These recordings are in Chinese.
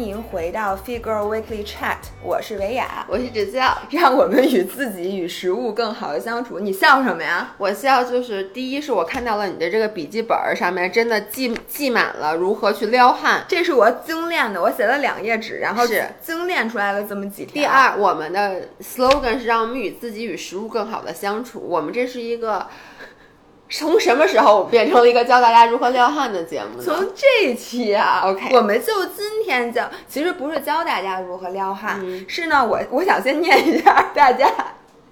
欢迎回到 Figure Weekly Chat，我是维雅，我是芷笑，让我们与自己与食物更好的相处。你笑什么呀？我笑就是第一是我看到了你的这个笔记本上面真的记记满了如何去撩汉，这是我精炼的，我写了两页纸，然后是精炼出来了这么几条。第二，我们的 slogan 是让我们与自己与食物更好的相处，我们这是一个。从什么时候我变成了一个教大家如何撩汉的节目呢？从这一期啊，OK，我们就今天教，其实不是教大家如何撩汉，嗯是呢，我我想先念一下大家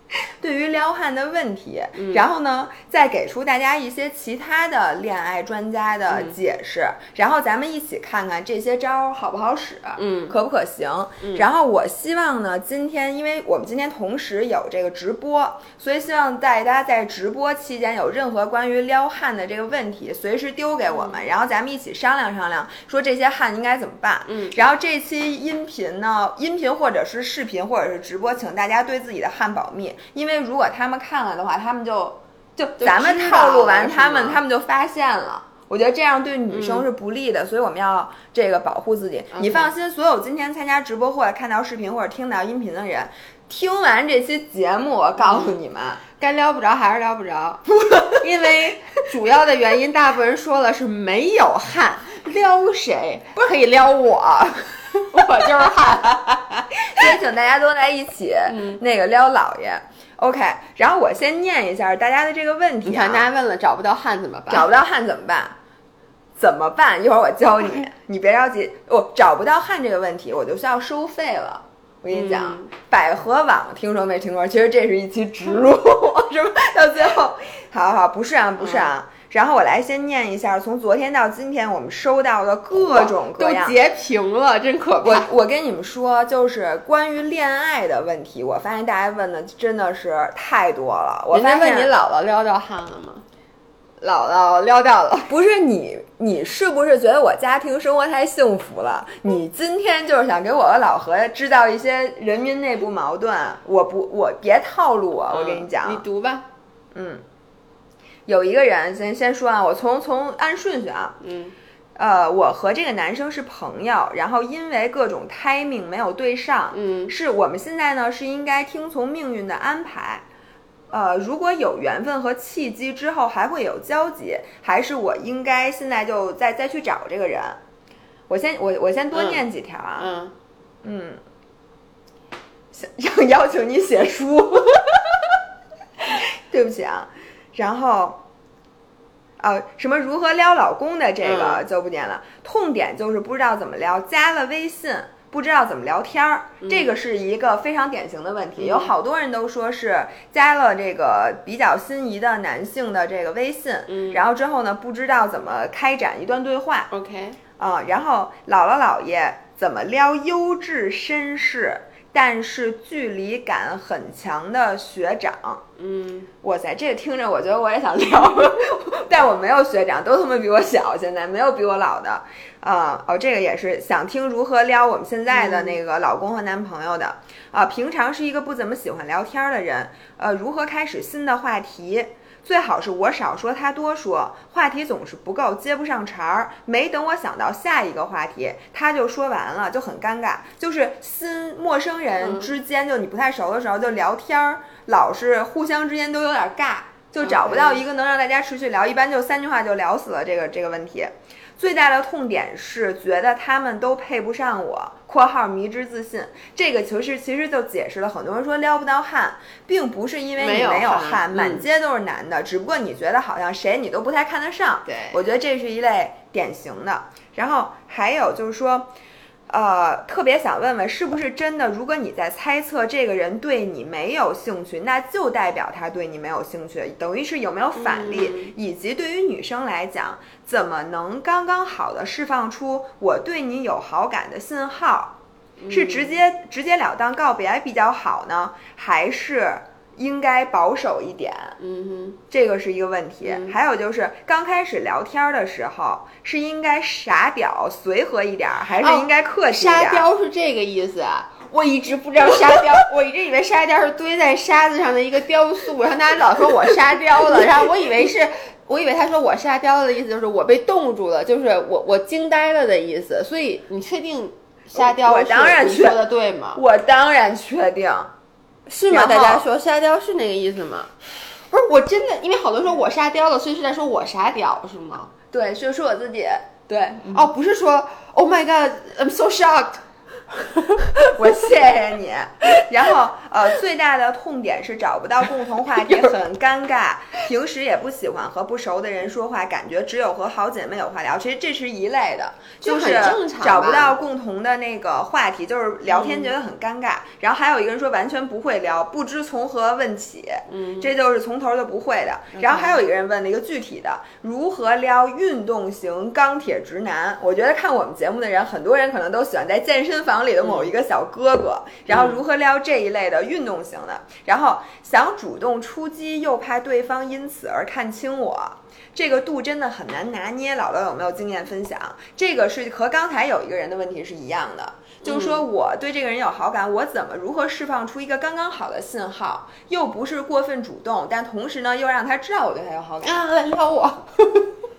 对于撩汉的问题，嗯。然后呢，再给出大家一些其他的恋爱专家的嗯。解释，然后咱们一起看看这些招儿好不好使，嗯。可不可行。然后我希望呢，今天因为我们今天同时有这个直播，所以希望大家在直播期间有任何关于撩汉的这个问题，随时丢给我们，然后咱们一起商量商量，说这些汉应该怎么办。嗯，然后这期音频呢，音频或者是视频或者是直播，请大家对自己的汉保密，因为如果他们看了的话，他们就就就咱们套路完他们他们就发现了。我觉得这样对女生嗯。是不利的，所以我们要这个保护自己。你放心，所有今天参加直播或者看到视频或者听到音频的人，听完这期节目，我告诉你们，该撩不着还是撩不着，因为主要的原因，大部分人说了是没有汉，撩谁不可以撩我，我就是汉。所以请大家都在一起，嗯那个撩老爷。OK，然后我先念一下大家的这个问题、啊。你看，大家问了找不到汉怎么办？找不到汉怎么办？怎么办？一会儿我教你，你别着急。我找不到汉这个问题，我就需要收费了。我跟你讲，嗯百合网听说没听过？其实这是一期植入，是吧？到最后，好好不是啊，不是啊。嗯然后我来先念一下，从昨天到今天我们收到的各种各样都截屏了，真可怕。我我跟你们说，就是关于恋爱的问题，我发现大家问的真的是太多了。我发现问你姥姥撩到汉了吗？姥姥撩到了。不是你，你是不是觉得我家庭生活太幸福了？你今天就是想给我和老何制造一些人民内部矛盾？我不，我别套路我，我跟你讲，嗯你读吧。嗯，有一个人先先说啊，我从从按顺序啊，嗯。呃，我和这个男生是朋友，然后因为各种 timing 没有对上，嗯。是我们现在呢是应该听从命运的安排。呃，如果有缘分和契机之后还会有交集，还是我应该现在就再再去找这个人？我先我我先多嗯念几条啊，嗯，嗯，想要邀请你写书，对不起啊，然后。呃，什么如何撩老公的这个嗯。就不念了，痛点就是不知道怎么撩，加了微信不知道怎么聊天儿，这个是一个非常典型的问题。有好多人都说是加了这个比较心仪的男性的这个微信，嗯。然后之后呢不知道怎么开展一段对话，OK，啊、然后姥姥姥爷怎么撩优质绅士，但是距离感很强的学长。嗯，哇塞，这个听着我觉得我也想撩，但我没有学长，都他妈比我小，现在没有比我老的。啊、哦，这个也是想听如何撩我们现在的那个老公和男朋友的。啊、平常是一个不怎么喜欢聊天的人，呃，如何开始新的话题？最好是我少说，他多说，话题总是不够，接不上茬儿。没等我想到下一个话题，他就说完了，就很尴尬。就是新陌生人之间，就你不太熟的时候，就聊天儿，老是互相之间都有点尬，就找不到一个能让大家持续聊，一般就三句话就聊死了这个这个问题。最大的痛点是觉得他们都配不上我（括号迷之自信）。这个其实其实就解释了很多人说撩不到汉，并不是因为你没有汉满街都是男的，只不过你觉得好像谁你都不太看得上。对我觉得这是一类典型的。然后还有就是说。呃，特别想问问，是不是真的？如果你在猜测这个人对你没有兴趣，那就代表他对你没有兴趣，等于是有没有反例，嗯以及对于女生来讲，怎么能刚刚好的释放出我对你有好感的信号？是直接直截了当告别比较好呢，还是应该保守一点？嗯哼这个是一个问题。嗯还有就是刚开始聊天的时候，是应该傻屌随和一点儿，还是哦应该客，气一点儿？沙雕是这个意思啊。我一直不知道沙雕，我一直以为沙雕是堆在沙子上的一个雕塑，然后大家老说我沙雕了，然后我以为是，我以为他说我沙雕的意思就是我被冻住了，就是我我惊呆了的意思。所以你确定沙雕我是当然确你说的对吗？我当然确定，是吗？大家说沙雕是那个意思吗？不是，我真的，因为好多说我沙雕了，所以是在说我沙雕是吗？对，就说我自己，对，哦，不是说 Oh my God，I'm so shocked。我谢谢你。然后呃，最大的痛点是找不到共同话题，很尴尬。平时也不喜欢和不熟的人说话，感觉只有和好姐妹有话聊。其实这是一类的，就是找不到共同的那个话题，就是聊天觉得很尴尬。然后还有一个人说完全不会聊，不知从何问起，嗯，这就是从头就不会的。然后还有一个人问了一个具体的，如何撩运动型钢铁直男？我觉得看我们节目的人，很多人可能都喜欢在健身房里的某一个小哥哥，然后如何撩这一类的运动型的，然后想主动出击，又怕对方因此而看清我。这个度真的很难拿捏，姥姥有没有经验分享？这个是和刚才有一个人的问题是一样的，就是说我对这个人有好感，我怎么如何释放出一个刚刚好的信号，又不是过分主动，但同时呢又让他知道我对他有好感。啊，来撩我。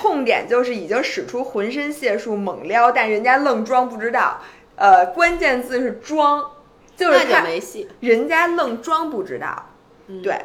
痛点就是已经使出浑身解数猛撩，但人家愣装不知道。呃，关键字是装，就是他没戏。人家愣装不知道。对，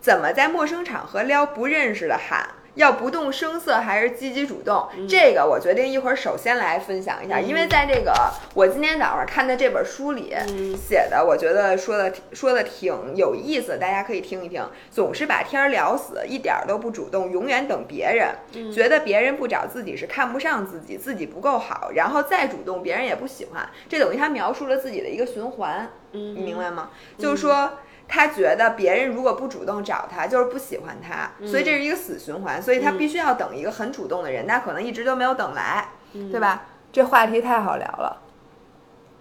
怎么在陌生场合撩不认识的喊？要不动声色还是积极主动？这个我决定一会儿首先来分享一下，因为在这个我今天早上看的这本书里写的，我觉得说的说的挺有意思，大家可以听一听。总是把天儿聊死，一点儿都不主动，永远等别人，觉得别人不找自己是看不上自己，自己不够好，然后再主动，别人也不喜欢，这等于他描述了自己的一个循环，嗯你明白吗？就是说。他觉得别人如果不主动找他，就是不喜欢他，所以这是一个死循环，所以他必须要等一个很主动的人，但可能一直都没有等来，对吧？这话题太好聊了。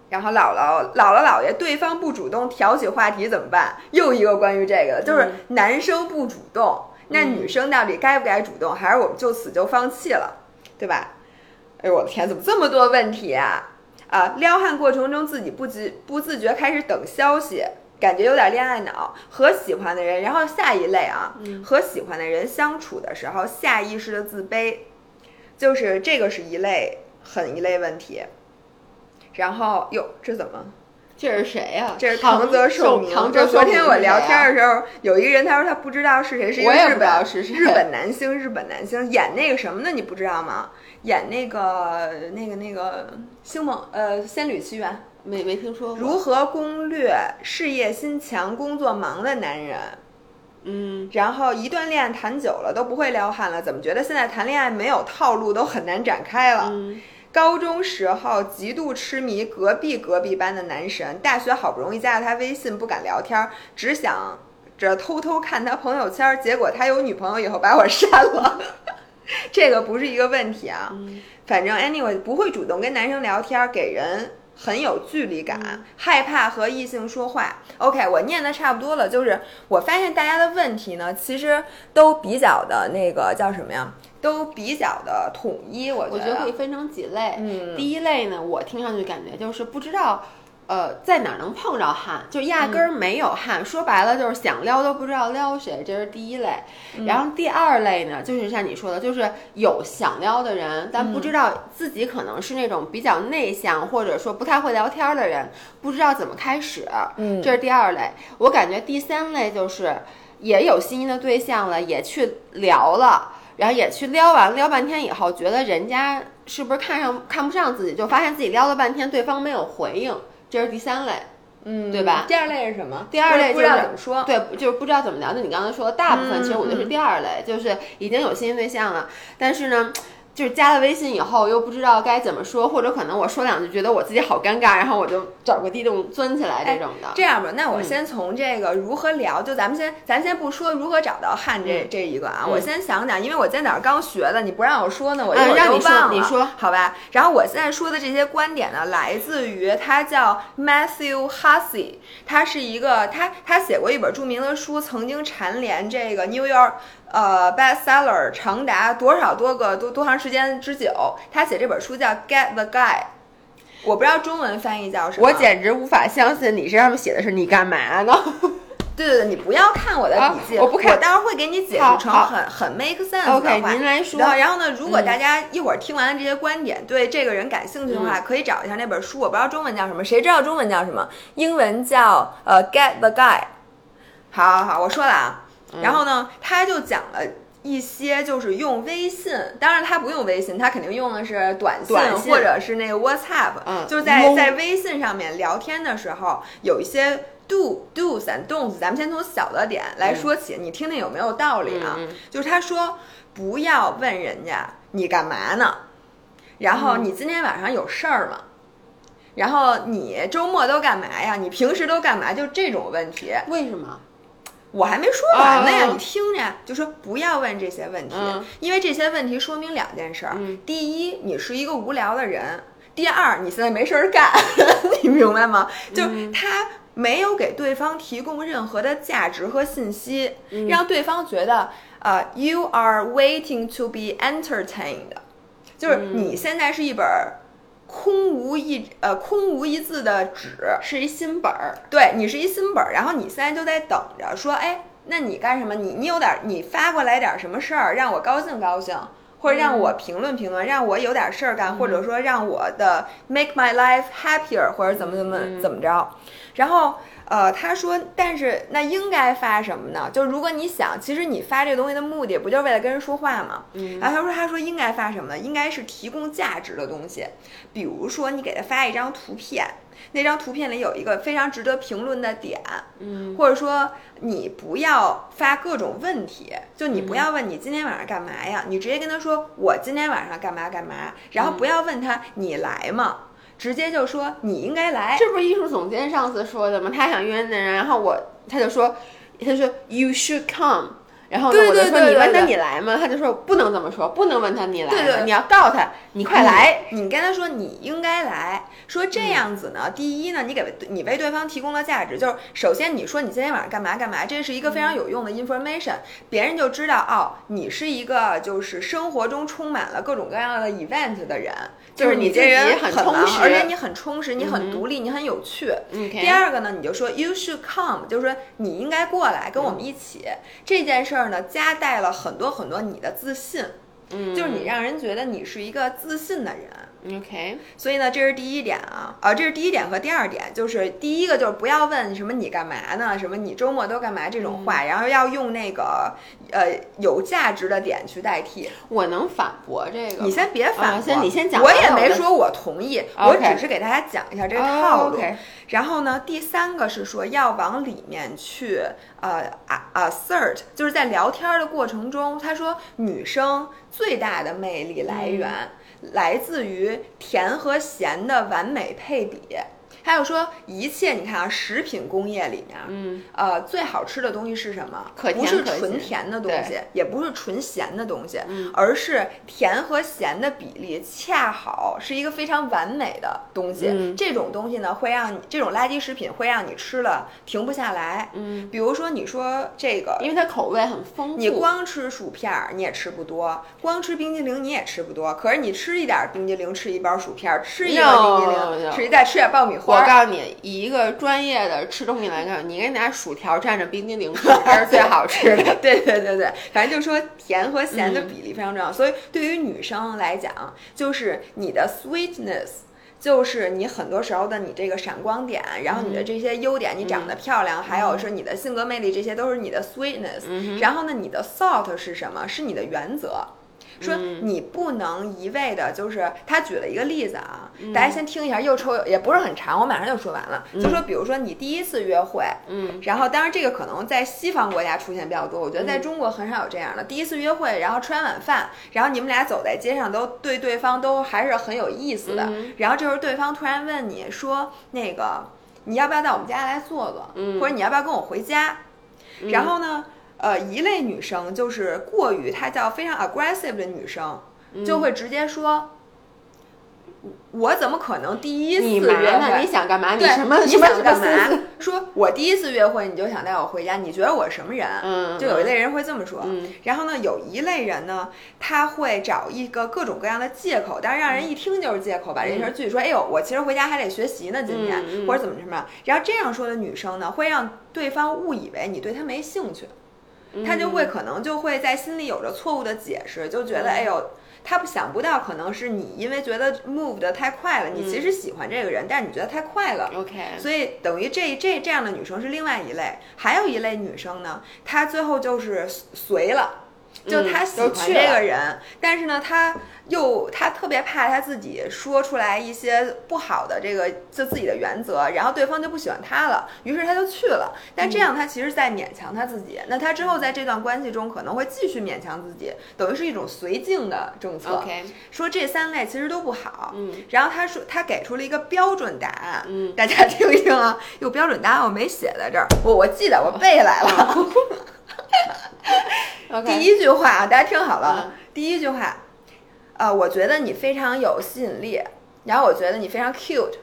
然后姥姥、姥姥、姥爷，对方不主动挑起话题怎么办？又一个关于这个的，就是男生不主动，那女生到底该不该主动，还是我们就此就放弃了，对吧？哎呦我的天，怎么这么多问题啊？啊，撩汉过程中自己不自不自觉开始等消息。感觉有点恋爱脑，和喜欢的人，然后下一类啊，和喜欢的人相处的时候，下意识的自卑，就是这个是一类很一类问题。然后哟，这怎么？这是谁呀、这是唐唐泽寿明。昨天我聊天儿，的时候，有一个人他说他不知道是谁，是一个日本日本男星，日本男星演那个什么的，你不知道吗？演那个那个那个星梦呃《仙履奇缘》。没没听说过。如何攻略事业心强、工作忙的男人？嗯，然后一段恋爱谈久了都不会撩汉了，怎么觉得现在谈恋爱没有套路，都很难展开了？嗯高中时候极度痴迷隔壁隔壁班的男神，大学好不容易加了他微信，不敢聊天，只想着偷偷看他朋友圈，结果他有女朋友以后把我删了。这个不是一个问题啊，反正 anyway 不会主动跟男生聊天，给人很有距离感，害怕和异性说话。OK，我念的差不多了，就是我发现大家的问题呢，其实都比较的那个叫什么呀？都比较的统一，我我觉得可以分成几类。嗯第一类呢，我听上去感觉就是不知道。呃，在哪儿能碰着汉，就压根儿没有汉。说白了就是想撩都不知道撩谁，这是第一类。然后第二类呢，就是像你说的，就是有想撩的人，但不知道自己可能是那种比较内向，或者说不太会聊天的人，不知道怎么开始。嗯这是第二类。我感觉第三类就是也有心仪的对象了，也去聊了。然后也去撩完，撩半天以后，觉得人家是不是看上看不上自己，就发现自己撩了半天，对方没有回应，这是第三类。嗯，对吧第二类是什么？第二类不知道就是怎么说。对，就是不知道怎么聊。就你刚才说的，大部分嗯其实我觉得是第二类，就是已经有心仪对象了，但是呢。就是加了微信以后又不知道该怎么说，或者可能我说两句觉得我自己好尴尬，然后我就找个地洞钻起来这种的。这样吧，那我嗯先从这个如何聊，就咱们先，咱先不说如何找到汉这、嗯这一个啊，嗯我先想想，因为我今天早上刚学的，你不让我说呢，我一嗯会儿让你说就忘了。你说好吧？然后我现在说的这些观点呢，来自于他叫 Matthew Hussey，他是一个他他写过一本著名的书，曾经蝉联这个 New York。呃，bestseller 长达多少多个多多长时间之久？他写这本书叫《Get the Guy》，我不知道中文翻译叫什么。我简直无法相信你这上面写的是你干嘛呢？对对对，你不要看我的啊笔记，我不看我待会儿会给你解释成很很 make sense 的 OK，话。您来说然后，然后呢，如果嗯大家一会儿听完了这些观点，对这个人感兴趣的话，可以找一下那本书，我不知道中文叫什么，谁知道中文叫什么？英文叫呃 Get the Guy。好好好，我说了啊。嗯然后呢，他就讲了。一些就是用微信，当然他不用微信，他肯定用的是短信或者是那个 WhatsApp，、嗯就是在在微信上面聊天的时候，有一些 do do's and don'ts，咱们先从小的点来说起，你听听有没有道理啊？就是他说不要问人家你干嘛呢，然后你今天晚上有事儿吗？然后你周末都干嘛呀？你平时都干嘛？就这种问题，为什么？我还没说完呢呀，哦你听着呀，就说不要问这些问题，嗯。因为这些问题说明两件事第一，你是一个无聊的人；第二，你现在没事儿干，你明白吗？嗯就是他没有给对方提供任何的价值和信息，嗯。让对方觉得呃，you are waiting to be entertained，就是嗯。你现在是一本儿空无一呃空无一字的纸，是一新本儿，对你是一新本儿，然后你现在就在等着说，哎，那你干什么？你你有点儿，你发过来点儿什么事儿，让我高兴高兴，或者让我评论评论，让我有点事儿干，或者说让我的 make my life happier，或者怎么怎么怎么着。然后呃，他说，但是那应该发什么呢？就如果你想，其实你发这个东西的目的不就是为了跟人说话吗？嗯然后他说，他说应该发什么呢？应该是提供价值的东西，比如说你给他发一张图片。那张图片里有一个非常值得评论的点，嗯或者说你不要发各种问题，就你不要问你今天晚上干嘛呀，你直接跟他说我今天晚上干嘛干嘛，然后不要问他你来吗，直接就说你应该来。这不是艺术总监上次说的吗？他想约那人，然后我他就说，他说 you should come。然后呢，对我就说你问他对对对。对你来吗？他就说不能这么说，不能问他你来吗，对对。你要告他你快来。你，跟他说你应该来。说这样子呢。第一呢，你给你为对方提供了价值，就是首先你说你今天晚上干嘛干嘛，这是一个非常有用的 information，别人就知道哦，你是一个就是生活中充满了各种各样的 event 的人，就是你这人很充实而且你很充实，你很嗯。独立，你很有趣。第二个呢，你就说 you should come，就是说你应该过来跟我们一起。这件事儿呢，加带了很多很多你的自信，嗯，就是你让人觉得你是一个自信的人。OK，所以呢，这是第一点啊，啊，这是第一点和第二点，就是第一个就是不要问什么你干嘛呢，什么你周末都干嘛这种话，然后要用那个呃有价值的点去代替。我能反驳这个吗？你先别反先你先讲我也没说我同意我只是给大家讲一下这个哦套路。然后呢，第三个是说要往里面去，呃啊 assert，就是在聊天的过程中，他说女生最大的魅力来源、嗯来自于甜和咸的完美配比。还有说一切，你看啊，食品工业里面，嗯，呃，最好吃的东西是什么？可甜不是纯甜的东西，也不是纯咸的东西，嗯而是甜和咸的比例恰好是一个非常完美的东西。嗯这种东西呢，会让你这种垃圾食品会让你吃了停不下来。嗯，比如说你说这个。因为它口味很丰富。你光吃薯片儿你也吃不多，光吃冰激凌你也吃不多。可是你吃一点冰激凌，吃一包薯片儿，吃一包冰激凌吃一再吃点爆米花我，告诉你，以一个专业的吃东西来看，你应该拿薯条蘸着冰激凌吃，才是最好吃的。对对对对，反正就说甜和咸的嗯比例非常重要，所以对于女生来讲，就是你的 sweetness。就是你很多时候的你这个闪光点，然后你的这些优点，你长得漂亮，还有是你的性格魅力，这些都是你的 sweetness。然后呢，你的 salt 是什么？是你的原则。说你不能一味的，就是他举了一个例子啊，大家先听一下，又抽也不是很长，我马上就说完了。就说比如说你第一次约会，嗯，然后当然这个可能在西方国家出现比较多，我觉得在中国很少有这样的。第一次约会，然后吃完晚饭，然后你们俩走在街上，都对对方都还是很有意思的。嗯然后这时候对方突然问你说：“那个你要不要到我们家来坐坐？嗯或者你要不要跟我回家？”然后呢？呃，一类女生就是过于她叫非常 aggressive 的女生，就会直接说：“我怎么可能第一次约？会你？想干嘛？你，什么想干嘛？？说我第一次约会你就想带我回家，你觉得我是什么人？嗯，就有一类人会这么说。嗯然后呢，有一类人呢，他会找一个各种各样的借口，但是让人一听就是借口，把这事儿拒说，哎呦，我其实回家还得学习呢，今天、或者怎么什么。然后这样说的女生呢，会让对方误以为你对她没兴趣，她就会可能就会在心里有着错误的解释，就觉得、嗯哎呦。他想不到，可能是你因为觉得 move 的太快了，你其实喜欢这个人，但是你觉得太快了，OK，所以等于这这这样的女生是另外一类，还有一类女生呢，她最后就是随了。就他喜欢这个人，但是呢，他又他特别怕他自己说出来一些不好的这个就自己的原则，然后对方就不喜欢他了，于是他就去了。但这样他其实在勉强他自己，那他之后在这段关系中可能会继续勉强自己，等于是一种绥靖的政策。说这三类其实都不好，嗯然后他说他给出了一个标准答案，嗯大家听一听啊，有标准答案我没写在这儿，我我记得我背来了。第一句话啊，大家听好了，嗯第一句话，呃，我觉得你非常有吸引力，然后我觉得你非常 cute，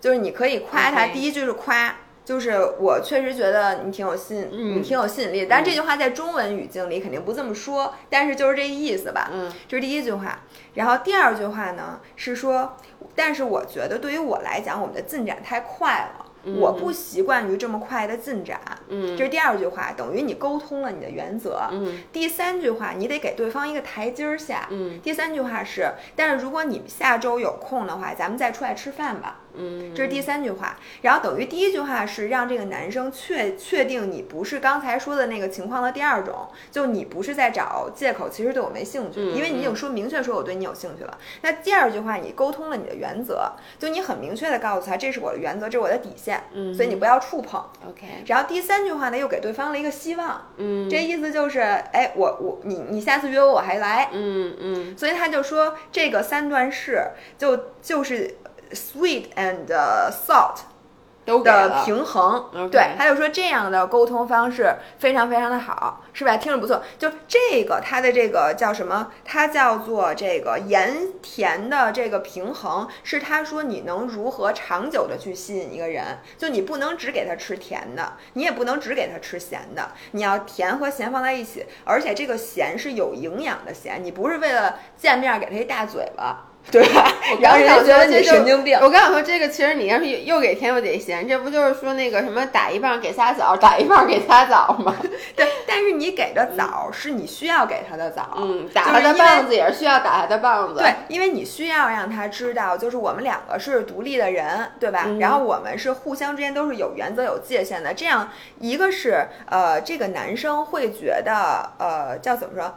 就是你可以夸他第一句是夸。就是我确实觉得你挺有吸引，嗯你挺有吸引力。但是这句话在中文语境里肯定不这么说，但是就是这意思吧。嗯这是第一句话。然后第二句话呢是说，但是我觉得对于我来讲，我们的进展太快了，我不习惯于这么快的进展。嗯这是第二句话，等于你沟通了你的原则。嗯第三句话，你得给对方一个台阶儿下。嗯第三句话是，但是如果你下周有空的话，咱们再出来吃饭吧。嗯，这是第三句话，然后等于第一句话是让这个男生确确定你不是刚才说的那个情况的第二种，就你不是在找借口，其实对我没兴趣，嗯因为你已经说明确说我对你有兴趣了。那第二句话你沟通了你的原则，就你很明确的告诉他这是我的原则，这是我的底线，嗯。所以你不要触碰。OK，然后第三句话呢，又给对方了一个希望，嗯。这意思就是，哎，我我你你下次约我我还来，嗯嗯。所以他就说这个三段式就就是 sweet and salt 的。平衡。对，他就说这样的沟通方式非常非常的好，是吧？听着不错。就这个它的这个叫什么？它叫做这个盐甜的这个平衡，是他说你能如何长久的去吸引一个人。就你不能只给他吃甜的，你也不能只给他吃咸的，你要甜和咸放在一起，而且这个咸是有营养的咸，你不是为了见面给他一大嘴巴。对吧？然后人家觉得你神经病。我刚想说这个，其实你要是又给甜又给咸，这不就是说那个什么打一棒给仨枣，打一棒给仨枣吗？对，但是你给的枣是你需要给他的枣，嗯，打他的棒子也是需要打他的棒子。对，因为你需要让他知道，就是我们两个是独立的人，对吧？嗯然后我们是互相之间都是有原则、有界限的。这样，一个是呃，这个男生会觉得呃，叫怎么说？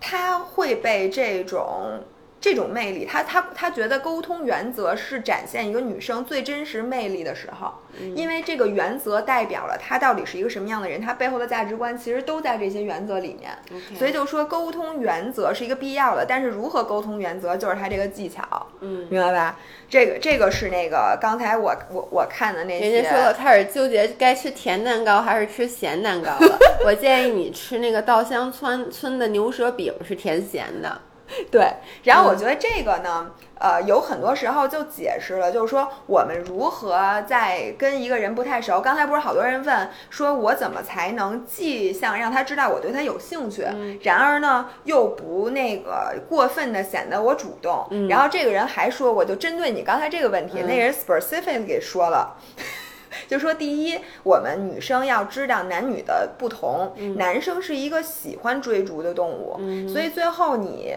他会被这种。这种魅力，他他他觉得沟通原则是展现一个女生最真实魅力的时候，嗯因为这个原则代表了她到底是一个什么样的人，她背后的价值观其实都在这些原则里面。所以就说沟通原则是一个必要的，但是如何沟通原则就是他这个技巧，嗯，明白吧？这个这个是那个刚才我我我看的那些，人家说了，开始纠结该吃甜蛋糕还是吃咸蛋糕了。我建议你吃那个稻香村村的牛舌饼，是甜咸的。对，然嗯后我觉得这个呢，呃，有很多时候就解释了，就是说我们如何在跟一个人不太熟，刚才不是好多人问说，我怎么才能既像让他知道我对他有兴趣，嗯然而呢又不那个过分的显得我主动。嗯然后这个人还说，我就针对你刚才这个问题，嗯那人 specific 给说了。就说第一，我们女生要知道男女的不同，男生是一个喜欢追逐的动物，嗯所以最后你。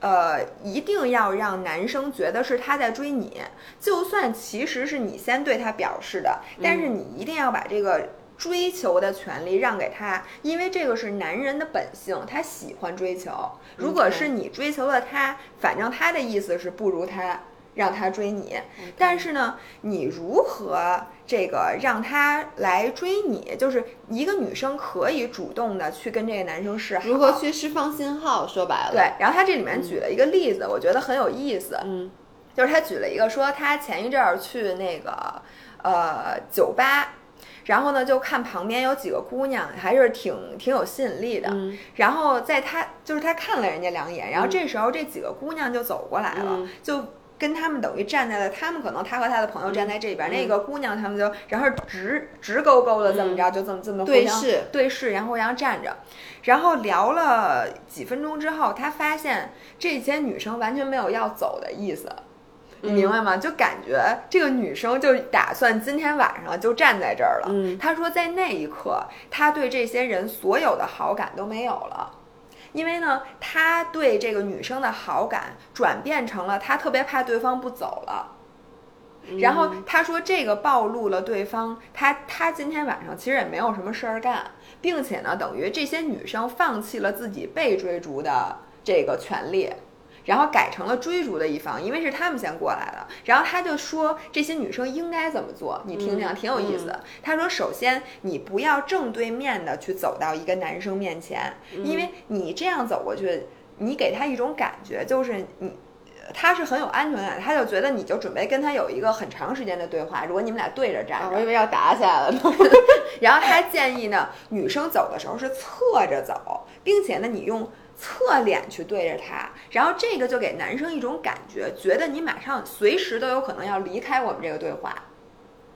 呃，一定要让男生觉得是他在追你，就算其实是你先对他表示的，但是你一定要把这个追求的权利让给他，因为这个是男人的本性，他喜欢追求。如果是你追求了他，反正他的意思是不如他。让他追你，但是呢，你如何这个让他来追你？就是一个女生可以主动的去跟这个男生示好，如何去释放信号？说白了，对，然后他这里面举了一个例子，我觉得很有意思，嗯。就是他举了一个说他前一阵儿去那个呃酒吧，然后呢就看旁边有几个姑娘还是挺挺有吸引力的，嗯。然后在他就是他看了人家两眼，然后这时候这几个姑娘就走过来了，嗯。就。跟他们等于站在了他们可能他和他的朋友站在这边，那个姑娘他们就然后直直勾勾的这么着，就这么这么对视对视，然后互相站着，然后聊了几分钟之后，他发现这些女生完全没有要走的意思。你明白吗？就感觉这个女生就打算今天晚上就站在这儿了。嗯她说在那一刻，她对这些人所有的好感都没有了。因为呢，他对这个女生的好感转变成了他特别怕对方不走了。然后他说，这个暴露了对方，他他今天晚上其实也没有什么事儿干，并且呢，等于这些女生放弃了自己被追逐的这个权利，然后改成了追逐的一方，因为是他们先过来的。然后他就说这些女生应该怎么做，你听听，挺有意思的。他说，首先你不要正对面的去走到一个男生面前，因为你这样走过去，你给他一种感觉就是你。他是很有安全感，他就觉得你就准备跟他有一个很长时间的对话。如果你们俩对着站我以为要打起来了呢。然后他建议呢，女生走的时候是侧着走，并且呢，你用侧脸去对着他，然后这个就给男生一种感觉，觉得你马上随时都有可能要离开我们这个对话，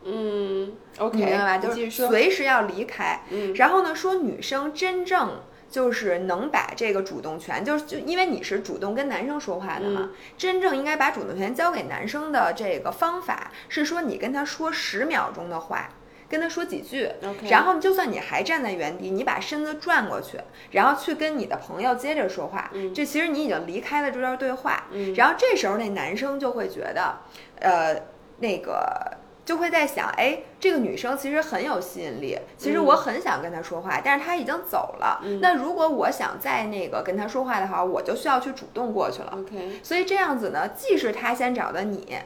嗯，OK，你明白吧？就是。随时要离开。嗯然后呢，说女生真正。就是能把这个主动权，就是就因为你是主动跟男生说话的嘛，真正应该把主动权交给男生的这个方法是说，你跟他说十秒钟的话，跟他说几句。然后就算你还站在原地，你把身子转过去，然后去跟你的朋友接着说话，这其实你已经离开了这段对话。然后这时候那男生就会觉得，呃，那个就会在想，哎，这个女生其实很有吸引力，其实我很想跟她说话，但是她已经走了。那如果我想再那个跟她说话的话，我就需要去主动过去了。所以这样子呢，既是他先找的你，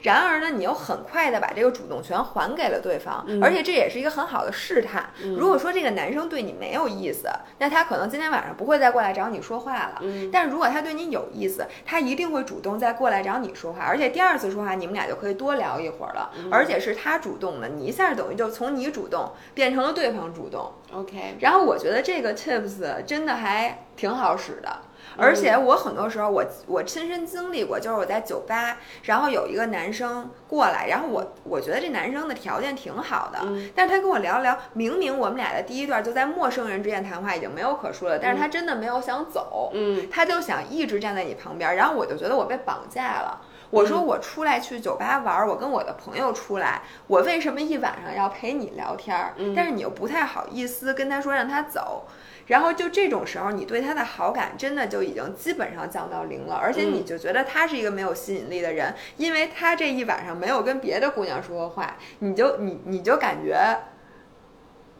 然而呢，你又很快的把这个主动权还给了对方，而且这也是一个很好的试探。如果说这个男生对你没有意思，那他可能今天晚上不会再过来找你说话了。但是如果他对你有意思，他一定会主动再过来找你说话，而且第二次说话，你们俩就可以多聊一会儿了。而且是他主动的，你一下等于就从你主动变成了对方主动。OK，然后我觉得这个 tips 真的还挺好使的，而且我很多时候我我亲身经历过，就是我在酒吧，然后有一个男生过来，然后我我觉得这男生的条件挺好的，但是他跟我聊聊，明明我们俩的第一段就在陌生人之间谈话，已经没有可说了，但是他真的没有想走，嗯。他就想一直站在你旁边，然后我就觉得我被绑架了。我说我出来去酒吧玩儿，我跟我的朋友出来，我为什么一晚上要陪你聊天儿？但是你又不太好意思跟他说让他走，然后就这种时候，你对他的好感真的就已经基本上降到零了，而且你就觉得他是一个没有吸引力的人，因为他这一晚上没有跟别的姑娘说过话，你就你你就感觉，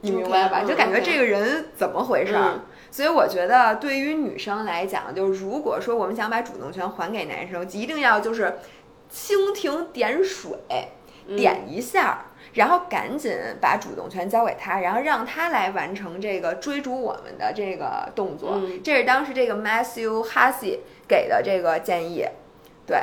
你明白吧？就感觉这个人怎么回事儿？嗯。所以我觉得，对于女生来讲，就如果说我们想把主动权还给男生，一定要就是蜻蜓点水，点一下儿，然后赶紧把主动权交给他，然后让他来完成这个追逐我们的这个动作。嗯这是当时这个 Matthew Hussey 给的这个建议。对，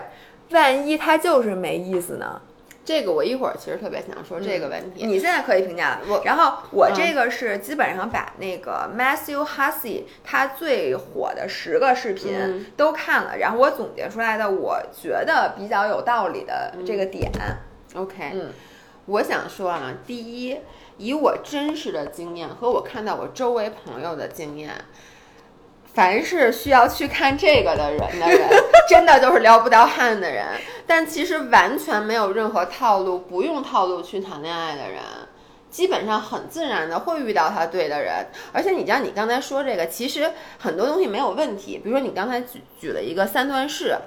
万一他就是没意思呢？这个我一会儿其实特别想说这个问题。你现在可以评价了。我然后我嗯这个是基本上把那个 Matthew Hussey 他最火的十个视频嗯都看了，然后我总结出来的我觉得比较有道理的这个点。OK，嗯我想说啊，第一，以我真实的经验和我看到我周围朋友的经验，凡是需要去看这个的人的人，真的就是撩不到汉的人。但其实完全没有任何套路，不用套路去谈恋爱的人。基本上很自然的会遇到他对的人，而且你知道，你刚才说这个，其实很多东西没有问题。比如说你刚才举举了一个三段式，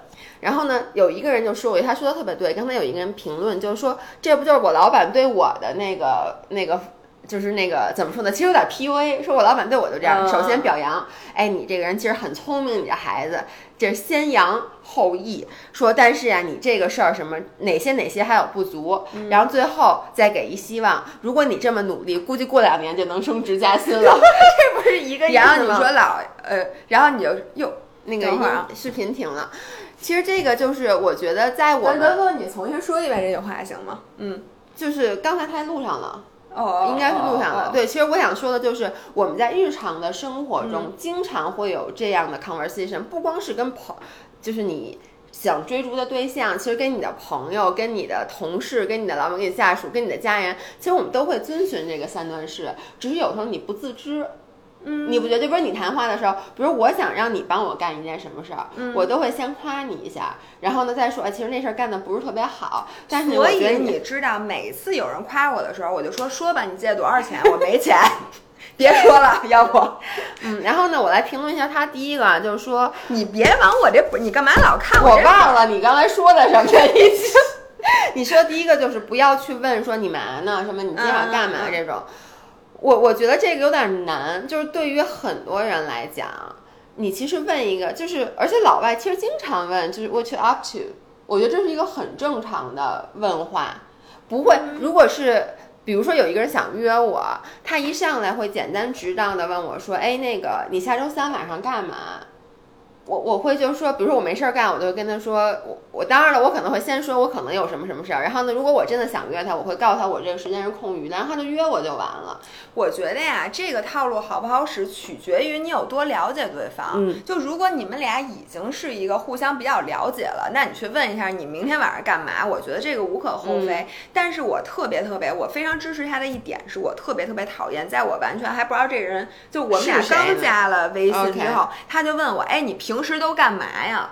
然后呢，有一个人就说我，他说的特别对。刚才有一个人评论，就是说这不就是我老板对我的那个那个，就是那个怎么说呢？其实有点 PUA，说我老板对我就这样。嗯首先表扬，哎，你这个人其实很聪明，你这孩子，这是先扬后抑。说但是呀、你这个事儿什么哪些哪些还有不足，然后最后再给一希望。如果你这么努力，估计过两年就能升职加薪了。这不是一个意思吗？然后你说老呃，然后你就又那个等会儿视频停了。其实这个就是我觉得在我们等等等，你重新说一遍这句话行吗？嗯，就是刚才他录上了，哦，应该是路上了。了。对，其实我想说的就是我们在日常的生活中经常会有这样的 conversation，不光是跟朋，就是你。想追逐的对象，其实跟你的朋友、跟你的同事、跟你的老板、跟你下属、跟你的家人，其实我们都会遵循这个三段式，只是有时候你不自知。嗯，你不觉得？就比如你谈话的时候，比如我想让你帮我干一件什么事儿，嗯我都会先夸你一下，然后呢再说，哎，其实那事儿干的不是特别好，但是我所以你知道，每次有人夸我的时候，我就说说吧，你借多少钱？我没钱，别说了，要不嗯，然后呢，我来评论一下他第一个啊，就是说你别往我这不，你干嘛老看我我忘了你刚才说的什么已经。你说第一个就是不要去问说你嘛呢，什么你今天晚上干嘛嗯嗯嗯这种，我我觉得这个有点难，就是对于很多人来讲，你其实问一个，就是而且老外其实经常问，就是 what you up to，我觉得这是一个很正常的问话，不会，如果是。比如说有一个人想约我，他一上来会简单直当的问我说：“哎，那个你下周三晚上干嘛？”我我会就是说，比如说我没事儿干，我就会跟他说，我我当然了，我可能会先说我可能有什么什么事儿，然后呢，如果我真的想约他，我会告诉他我这个时间是空余的，然后他就约我就完了。我觉得呀，这个套路好不好使，取决于你有多了解对方。嗯，就如果你们俩已经是一个互相比较了解了，那你去问一下你明天晚上干嘛，我觉得这个无可厚非。但是我特别特别，我非常支持他的一点是我特别特别讨厌，在我完全还不知道这个人，就我们俩刚加了微信之后，他就问我，哎，你平时都干嘛呀？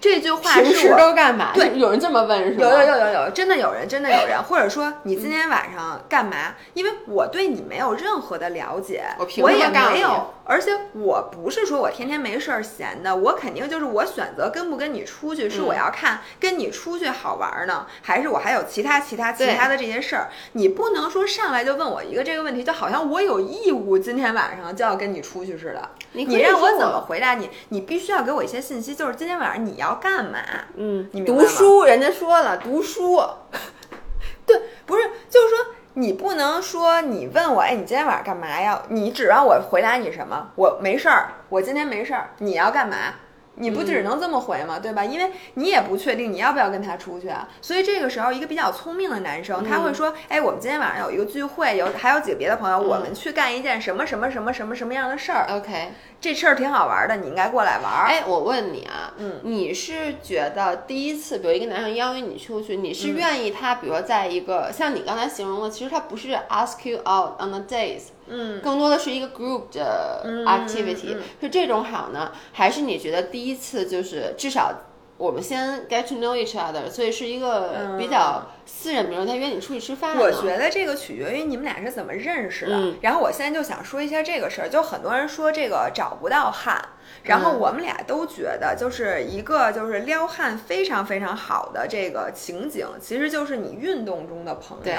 这句话平时都干嘛？对，有人这么问是吗？有有有有有，真的有人，真的有人，或者说你今天晚上干嘛？因为我对你没有任何的了解，我也没有，而且我不是说我天天没事儿闲的，我肯定就是我选择跟不跟你出去，是嗯我要看跟你出去好玩呢，还是我还有其他其他其他的这些事儿？你不能说上来就问我一个这个问题，就好像我有义务今天晚上就要跟你出去似的。你你让我怎么回答你？你必须要给我一些信息，就是今天晚上你要干嘛？嗯你，读书，人家说了，读书。对，不是，就是说你不能说你问我，哎，你今天晚上干嘛呀？你指望我回答你什么？我没事儿，我今天没事儿，你要干嘛？你不只能这么回嘛？对吧？因为你也不确定你要不要跟他出去啊。所以这个时候，一个比较聪明的男生，他会说：“哎，我们今天晚上有一个聚会，有还有几个别的朋友，我们去干一件什么什么什么什么什么样的事儿。OK，这事儿挺好玩的，你应该过来玩儿。”哎，我问你啊，嗯你是觉得第一次，比如一个男生邀约你出去，你是嗯愿意他，比如说在一个、像你刚才形容的，其实他不是 ask you out on the days，嗯，更多的是一个 group 的嗯 activity，、是这种好呢，还是你觉得第一次就是至少我们先 get to know each other，所以是一个比较私人，比如他约你出去吃饭，我觉得这个取决于你们俩是怎么认识的。嗯然后我现在就想说一下这个事儿，就很多人说这个找不到汉，然后嗯我们俩都觉得就是一个就是撩汉非常非常好的这个情景，其实就是你运动中的朋友。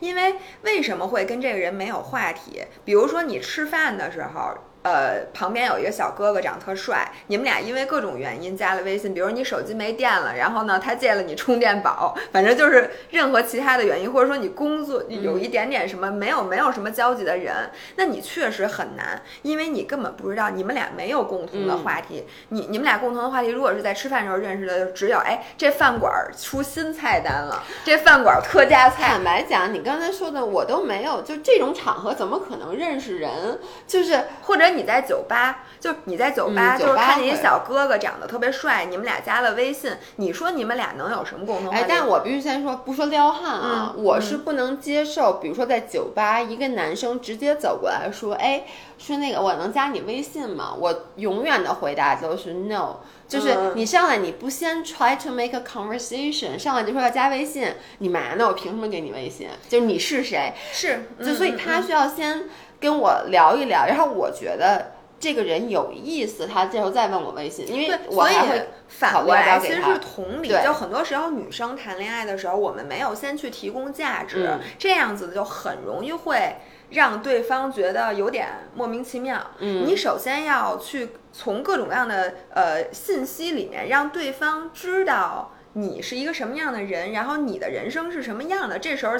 因为为什么会跟这个人没有话题？比如说你吃饭的时候。呃，旁边有一个小哥哥长特帅，你们俩因为各种原因加了微信，比如你手机没电了，然后呢他借了你充电宝，反正就是任何其他的原因，或者说你工作有一点点什么没有没有什么交集的人，那你确实很难，因为你根本不知道你们俩没有共同的话题。你你们俩共同的话题，如果是在吃饭时候认识的，就只有哎这饭馆出新菜单了，这饭馆特价菜坦，白讲，你刚才说的我都没有，就这种场合怎么可能认识人？就是或者你在酒吧，就是你在酒吧，嗯就是看见一酒吧会小哥哥长得特别帅，你们俩加了微信，你说你们俩能有什么共同？哎，但我必须先说，不说撩汉啊，嗯我是不能接受，比如说在酒吧，一个男生直接走过来说，哎，说那个我能加你微信吗？我永远的回答都是 no，就是嗯你上来你不先 try to make a conversation，上来就说要加微信，你嘛呢？我凭什么给你微信？就是你是谁？是，就所以嗯他需要先跟我聊一聊，然后我觉得。这个人有意思，他这时候再问我微信，因为，我还会反过来，其实是同理。就很多时候，女生谈恋爱的时候，我们没有先去提供价值，嗯这样子就很容易会让对方觉得有点莫名其妙。嗯你首先要去从各种各样的呃信息里面，让对方知道你是一个什么样的人，然后你的人生是什么样的。这时候。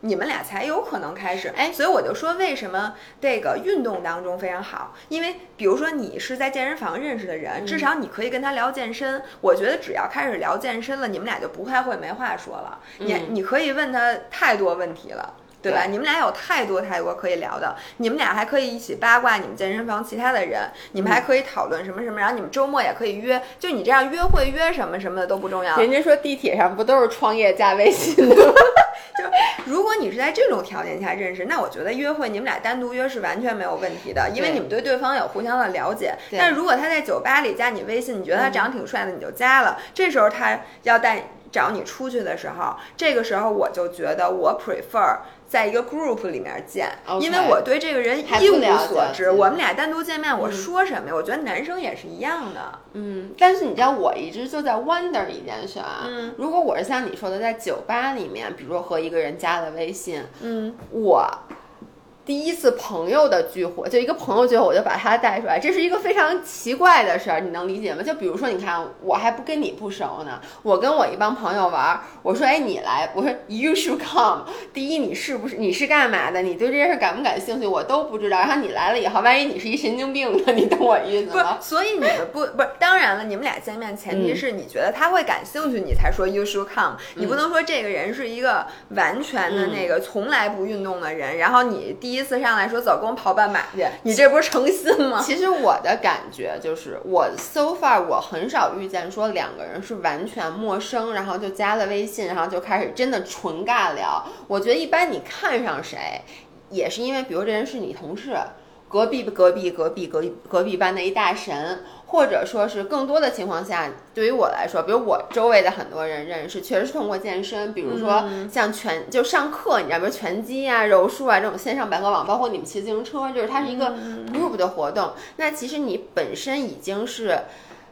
你们俩才有可能开始，哎所以我就说为什么这个运动当中非常好，因为比如说你是在健身房认识的人，嗯至少你可以跟他聊健身。我觉得只要开始聊健身了，你们俩就不太会没话说了。你嗯你可以问他太多问题了。对吧？对你们俩有太多太多可以聊的，你们俩还可以一起八卦你们健身房其他的人，你们还可以讨论什么什么，然后你们周末也可以约，就你这样约会约什么什么的都不重要。人家说地铁上不都是创业加微信的吗？就如果你是在这种条件下认识，那我觉得约会你们俩单独约是完全没有问题的，因为你们对对方有互相的了解。对但如果他在酒吧里加你微信，你觉得他长得挺帅的，你就加了。这时候他要带找你出去的时候，这个时候我就觉得我 prefer。在一个 group 里面见因为我对这个人一无所知。嗯我们俩单独见面，我说什么呀？我觉得男生也是一样的。嗯，但是你知道，我一直就在 wonder 一件事啊。嗯，如果我是像你说的，在酒吧里面，比如说和一个人加了微信，嗯，我第一次朋友的聚会，就一个朋友聚会，我就把他带出来，这是一个非常奇怪的事儿，你能理解吗？就比如说，你看，我还不跟你不熟呢，我跟我一帮朋友玩，我说，哎，你来，我说 you should come。第一，你是不是你是干嘛的？你对这件事感不感兴趣？我都不知道。然后你来了以后，万一你是一神经病呢？你懂我意思吗，？所以你们不不是，当然了，你们俩见面前提是你觉得他会感兴趣，你才说 you should come。你不能说这个人是一个完全的那个从来不运动的人，然后你第一第一次上来说走，跟我跑半马去，你这不是诚心吗？其实我的感觉就是，我 so far 我很少遇见说两个人是完全陌生，然后就加了微信，然后就开始真的纯尬聊。我觉得一般你看上谁，也是因为比如这人是你同事，隔壁隔壁隔壁隔壁隔壁班的一大神，或者说是更多的情况下，对于我来说，比如我周围的很多人认识，确实是通过健身，比如说像拳就上课，你知道，比如拳击啊、柔术啊这种线上百合网，包括你们骑自行车，就是它是一个 group 的活动。那其实你本身已经是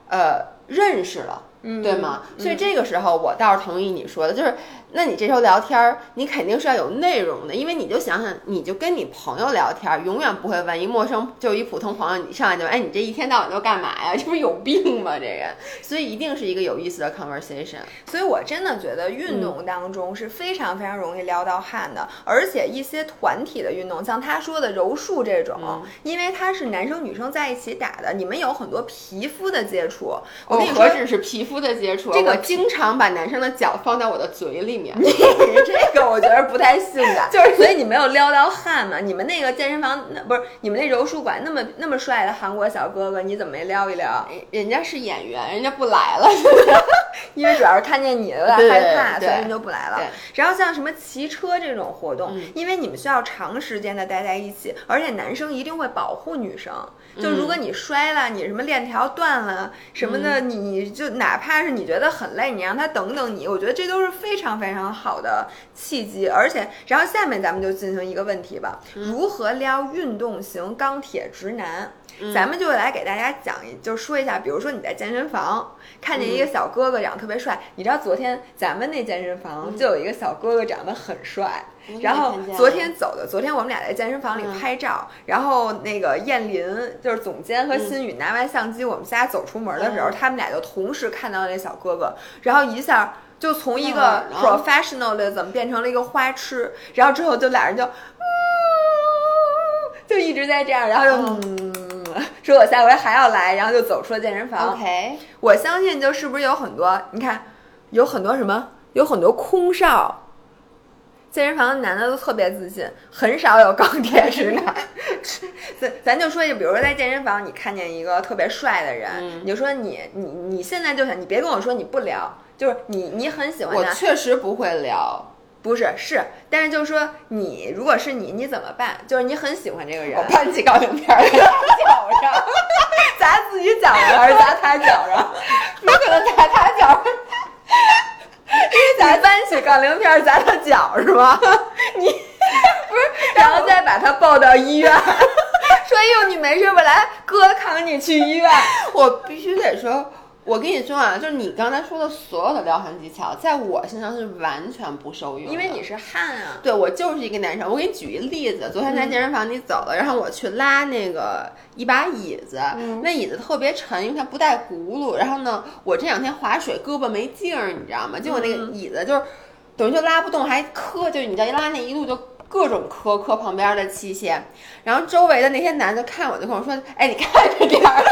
呃认识了。对吗？所以这个时候我倒是同意你说的，就是，那你这时候聊天儿，你肯定是要有内容的，因为你就想想，你就跟你朋友聊天儿，永远不会问一陌生，就一普通朋友，你上来就，哎，你这一天到晚都干嘛呀？这不是有病吗？这人，所以一定是一个有意思的 conversation。所以我真的觉得运动当中是非常非常容易撩到汗的，而且一些团体的运动，像他说的柔术这种，因为它是男生女生在一起打的，你们有很多皮肤的接触。我跟你说，何止是皮肤的接触，这个经常把男生的脚放在我的嘴里面。这个我觉得不太性感，就是所以你没有撩到汗嘛？你们那个健身房那不是你们那柔术馆那么那么帅的韩国小哥哥，你怎么没撩一撩？人家是演员，人家不来了。因为主要是看见你有点害怕，所以人就不来了对。然后像什么骑车这种活动，嗯因为你们需要长时间的待在一起，而且男生一定会保护女生。就如果你摔了，你什么链条断了什么的，你你就哪怕是你觉得很累，你让他等等你，我觉得这都是非常非常好的契机。而且，然后下面咱们就进行一个问题吧：如何撩运动型钢铁直男？咱们就来给大家讲一，就说一下，比如说你在健身房看见一个小哥哥长得特别帅，你知道昨天咱们那健身房就有一个小哥哥长得很帅，嗯然后昨天走的，昨天我们俩在健身房里拍照，然后那个燕林就是总监和新宇拿完相机，我们仨走出门的时候，他们俩就同时看到那小哥哥，然后一下。就从一个 professionalism 变成了一个花痴，然后之后就俩人就，就一直在这样，然后就嗯，说我下回还要来，然后就走出了健身房。OK，我相信就是不是有很多，你看有很多什么，有很多空少。健身房的男的都特别自信，很少有钢铁直男。咱咱就说就，比如说在健身房，你看见一个特别帅的人，嗯你就说你你你现在就想，你别跟我说你不聊，就是你你很喜欢他，我确实不会聊。不是是，但是就是说你如果是你，你怎么办？就是你很喜欢这个人，我搬起杠铃片儿在他脚上，砸自己脚上还是砸他脚上？有可能砸他脚上。咱搬起杠铃片儿砸他脚是吗？你不是，然后再把他抱到医院，说：“哎呦，你没事吧？来，哥扛你去医院。我必须得说，我跟你说啊，就是你刚才说的所有的撩汉技巧，在我身上是完全不受用”，因为你是汉啊。对我就是一个男生。我给你举一例子，昨天在健身房你走了，然后我去拉那个一把椅子，那椅子特别沉，因为它不带轱辘。然后呢，我这两天划水胳膊没劲儿，你知道吗？结果那个椅子就是等于就拉不动，还磕，就是你知道一拉那一路就。各种磕磕旁边的器械，然后周围的那些男的看我就跟我说：“哎，你看着点儿。”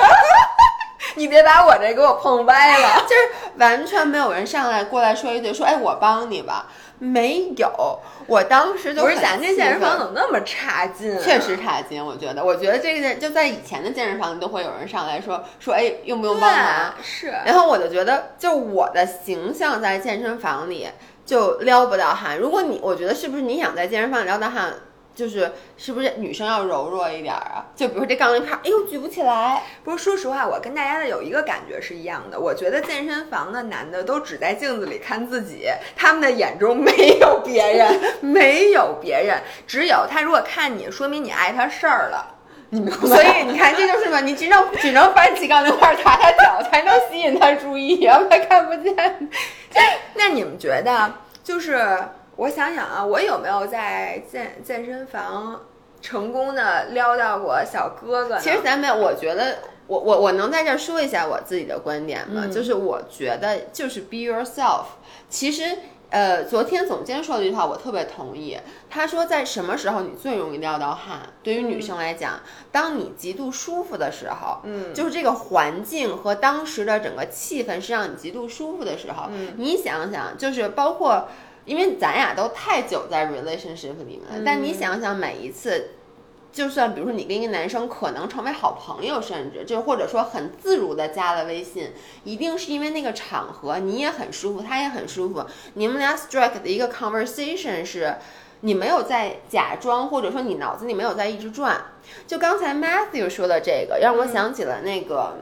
你别把我这给我碰歪了。就是完全没有人上来过来说一句说，哎，我帮你吧。没有，我当时就不是很咱这健身房怎么那么差劲、啊？确实差劲，我觉得，我觉得这个就在以前的健身房里都会有人上来说说，哎，用不用帮忙？对是。然后我就觉得，就我的形象在健身房里就撩不到汗。如果你，我觉得是不是你想在健身房里撩到汗，就是是不是女生要柔弱一点啊？就比如说这杠铃片，哎呦举不起来。不是，说实话，我跟大家的有一个感觉是一样的。我觉得健身房的男的都只在镜子里看自己，他们的眼中没有别人，没有别人，只有他。如果看你，说明你碍他事儿了。你明白？所以你看，这就是嘛，你只能只能搬起杠铃块踩踩脚，才能吸引他注意，要不然看不见。那你们觉得，就是我想想啊，我有没有在健健身房成功的撩到过小哥哥呢？其实咱没有，我觉得我我我能在这儿说一下我自己的观点吗？嗯就是我觉得就是 be yourself。其实呃，昨天总监说了一句话我特别同意，他说在什么时候你最容易撩到汗？对于女生来讲，当你极度舒服的时候，嗯就是这个环境和当时的整个气氛是让你极度舒服的时候，嗯你想想，就是包括。因为咱俩都太久在 relationship 里面了，但你想想每一次，就算比如说你跟一个男生可能成为好朋友，甚至就或者说很自如的加了微信，一定是因为那个场合你也很舒服，他也很舒服，你们俩 strike 的一个 conversation 是。你没有在假装，或者说你脑子里没有在一直转。就刚才 Matthew 说的这个，让我想起了那个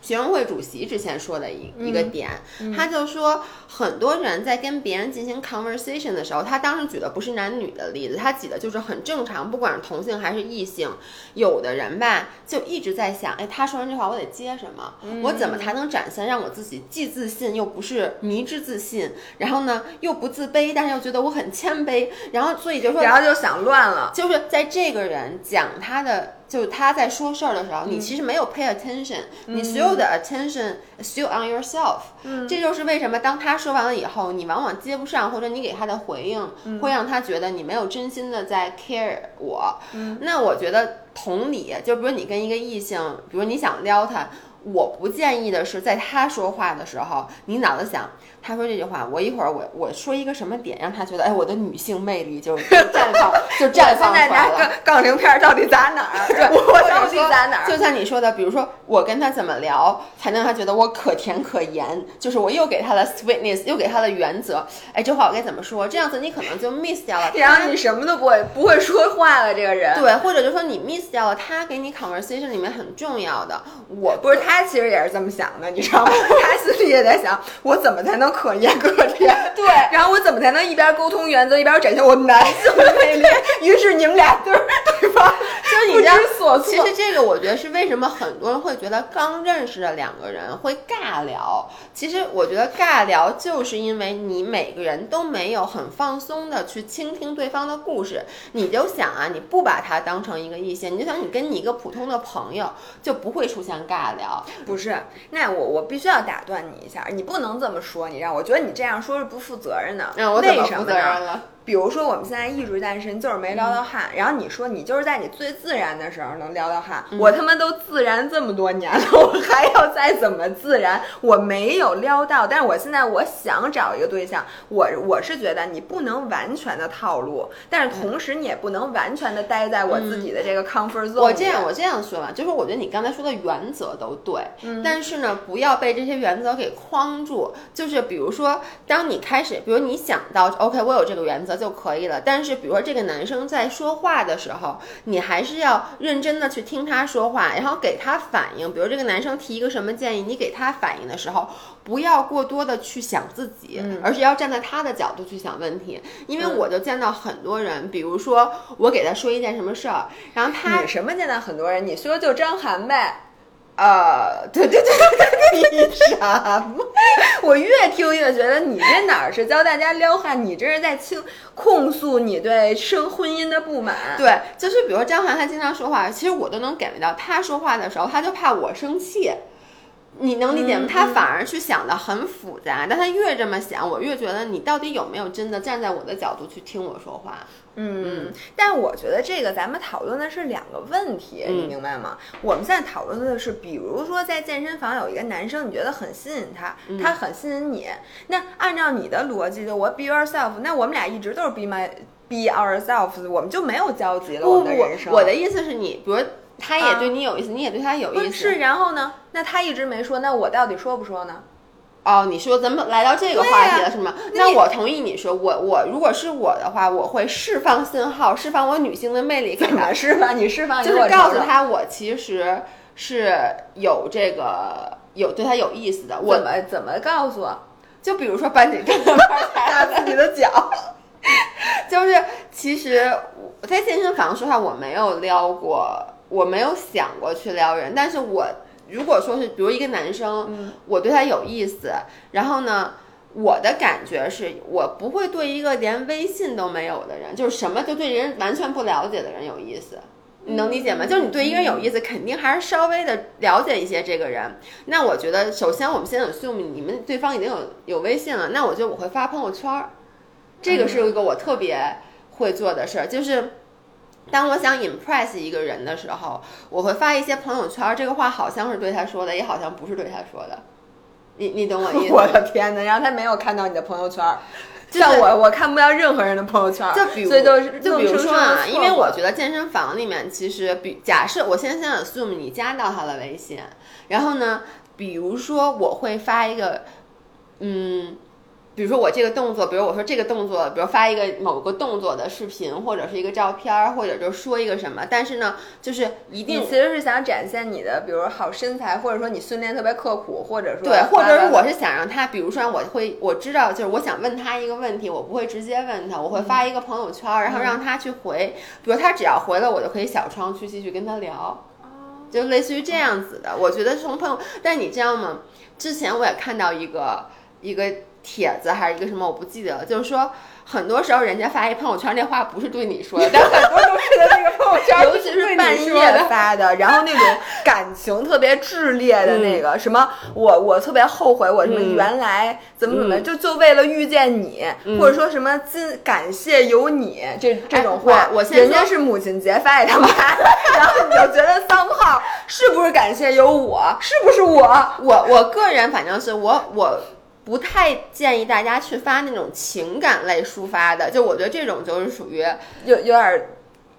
学生会主席之前说的一一个点，他就说很多人在跟别人进行 conversation 的时候，他当时举的不是男女的例子，他举的就是很正常，不管是同性还是异性，有的人吧就一直在想，哎，他说完这话我得接什么？我怎么才能展现让我自己既自信又不是迷之自信，然后呢又不自卑，但是又觉得我很谦卑，然后所以就说，然后就想乱了。就是在这个人讲他的。就是他在说事儿的时候，你其实没有 pay attention，、你所有的 attention still on yourself。嗯这就是为什么当他说完了以后，你往往接不上，或者你给他的回应、会让他觉得你没有真心的在 care 我。那我觉得同理，就比如你跟一个异性，比如你想撩他。我不建议的是，在他说话的时候，你脑子想，他说这句话，我一会儿我我说一个什么点，让他觉得，哎，我的女性魅力就 就绽放，就绽放现在出来了。拿杠杠铃片到底砸哪儿？对，我到底说砸哪儿？就像你说的，比如说我跟他怎么聊，才能让他觉得我可甜可盐，就是我又给他了 sweetness，又给他的原则。哎，这话我该怎么说？这样子你可能就 miss 掉了他。然后你什么都不会，不会说话了。这个人，对，或者就说你 miss 掉了他给你 conversation 里面很重要的。我不是他其实也是这么想的，你知道吗？他心里也在想，我怎么才能可盐可甜？对，然后我怎么才能一边沟通原则，一边展现我男性的魅力？于是你们俩就是对方就是你所措。其实这个我觉得是为什么很多人会觉得刚认识的两个人会尬聊。其实我觉得尬聊就是因为你每个人都没有很放松的去倾听对方的故事。你就想啊，你不把他当成一个异性，你就想你跟你一个普通的朋友就不会出现尬聊。不是，那我我必须要打断你一下，你不能这么说，你让我觉得你这样说是不负责任的。嗯，我怎么负为什么呢？责任了？比如说我们现在一直单身，就是没撩到汗，然后你说你就是在你最自然的时候能撩到汗，我他妈都自然这么多年了，我还要再怎么自然？我没有撩到，但是我现在我想找一个对象，我我是觉得你不能完全的套路，但是同时你也不能完全的待在我自己的这个 comfort zone 里。我这样我这样说吧，就是我觉得你刚才说的原则都对，但是呢，不要被这些原则给框住。就是比如说，当你开始，比如你想到 OK，我有这个原则就可以了。但是比如说这个男生在说话的时候，你还是要认真的去听他说话，然后给他反应。比如这个男生提一个什么建议，你给他反应的时候，不要过多的去想自己，而是要站在他的角度去想问题。因为我就见到很多人，比如说我给他说一件什么事儿，然后他你什么见到很多人？你说就张涵呗。呃，对对对对对，你傻不？我越听越觉得你这哪儿是教大家撩汉，你这是在倾控诉你对生婚姻的不满。对，就是比如张涵，他经常说话，其实我都能感觉到，他说话的时候，他就怕我生气。你能理解吗？嗯他反而去想的很复杂，但他越这么想，我越觉得你到底有没有真的站在我的角度去听我说话？嗯，但我觉得这个咱们讨论的是两个问题，你嗯明白吗？我们现在讨论的是，比如说在健身房有一个男生，你觉得很吸引他，嗯他很吸引你，那按照你的逻辑，就我 be yourself，那我们俩一直都是 be my be ourselves，我们就没有交集了，我不不们的人生。我的意思是你，比如他也啊对你有意思，你也对他有意思。是，然后呢？那他一直没说，那我到底说不说呢？哦，你说咱们来到这个话题了、是吗？那我同意你说，我我如果是我的话，我会释放信号，释放我女性的魅力给怎他么，释放？你释放，就是告诉他我其实是有这个有对他有意思的。怎我么怎么告诉？就比如说把你跟他玩打自己的脚。就是其实我在健身房说话，我没有撩过，我没有想过去撩人。但是我如果说是，比如一个男生，嗯我对他有意思，然后呢，我的感觉是我不会对一个连微信都没有的人，就是什么就对人完全不了解的人有意思。你能理解吗？就是你对一个人有意思，肯定还是稍微的了解一些这个人。那我觉得，首先我们先 assume 你们对方已经有有微信了，那我觉得我会发朋友圈儿，这个是一个我特别会做的事儿，就是当我想 impress 一个人的时候，我会发一些朋友圈儿。这个话好像是对他说的，也好像不是对他说的。你你懂我 意思吗？我的天哪！然后他没有看到你的朋友圈像我，我看不到任何人的朋友圈儿，就比如，所以就是就比如说啊，因为我觉得得健身房里面其实比假设我先先 assume 你加到他的微信，然后呢，比如说我会发一个，嗯。比如说我这个动作，比如我说这个动作，比如发一个某个动作的视频，或者是一个照片儿，或者就说一个什么，但是呢，就是一定你其实是想展现你的，比如好身材，或者说你训练特别刻苦，或者说对，或者是我是想让他，比如说我会我知道，就是我想问他一个问题，我不会直接问他，我会发一个朋友圈，然后让他去回，比如他只要回了，我就可以小窗去继续跟他聊，就类似于这样子的。我觉得从朋友，但你知道吗？之前我也看到一个一个帖子还是一个什么，我不记得了，就是说。很多时候，人家发一朋友圈，那话不是对你说的，但很多都是在那个朋友圈，尤其是半夜发的，然后那种感情特别炽烈的那个、什么，我我特别后悔，我什么嗯原来怎么怎么、嗯。就就为了遇见你，或者说什么今感谢有你。这这种话，哎我我先说人家是母亲节发给他妈，然后你就觉得桑炮是不是感谢有我，是不是我？我我个人反正是我我不太建议大家去发那种情感类抒发的，就我觉得这种就是属于有有点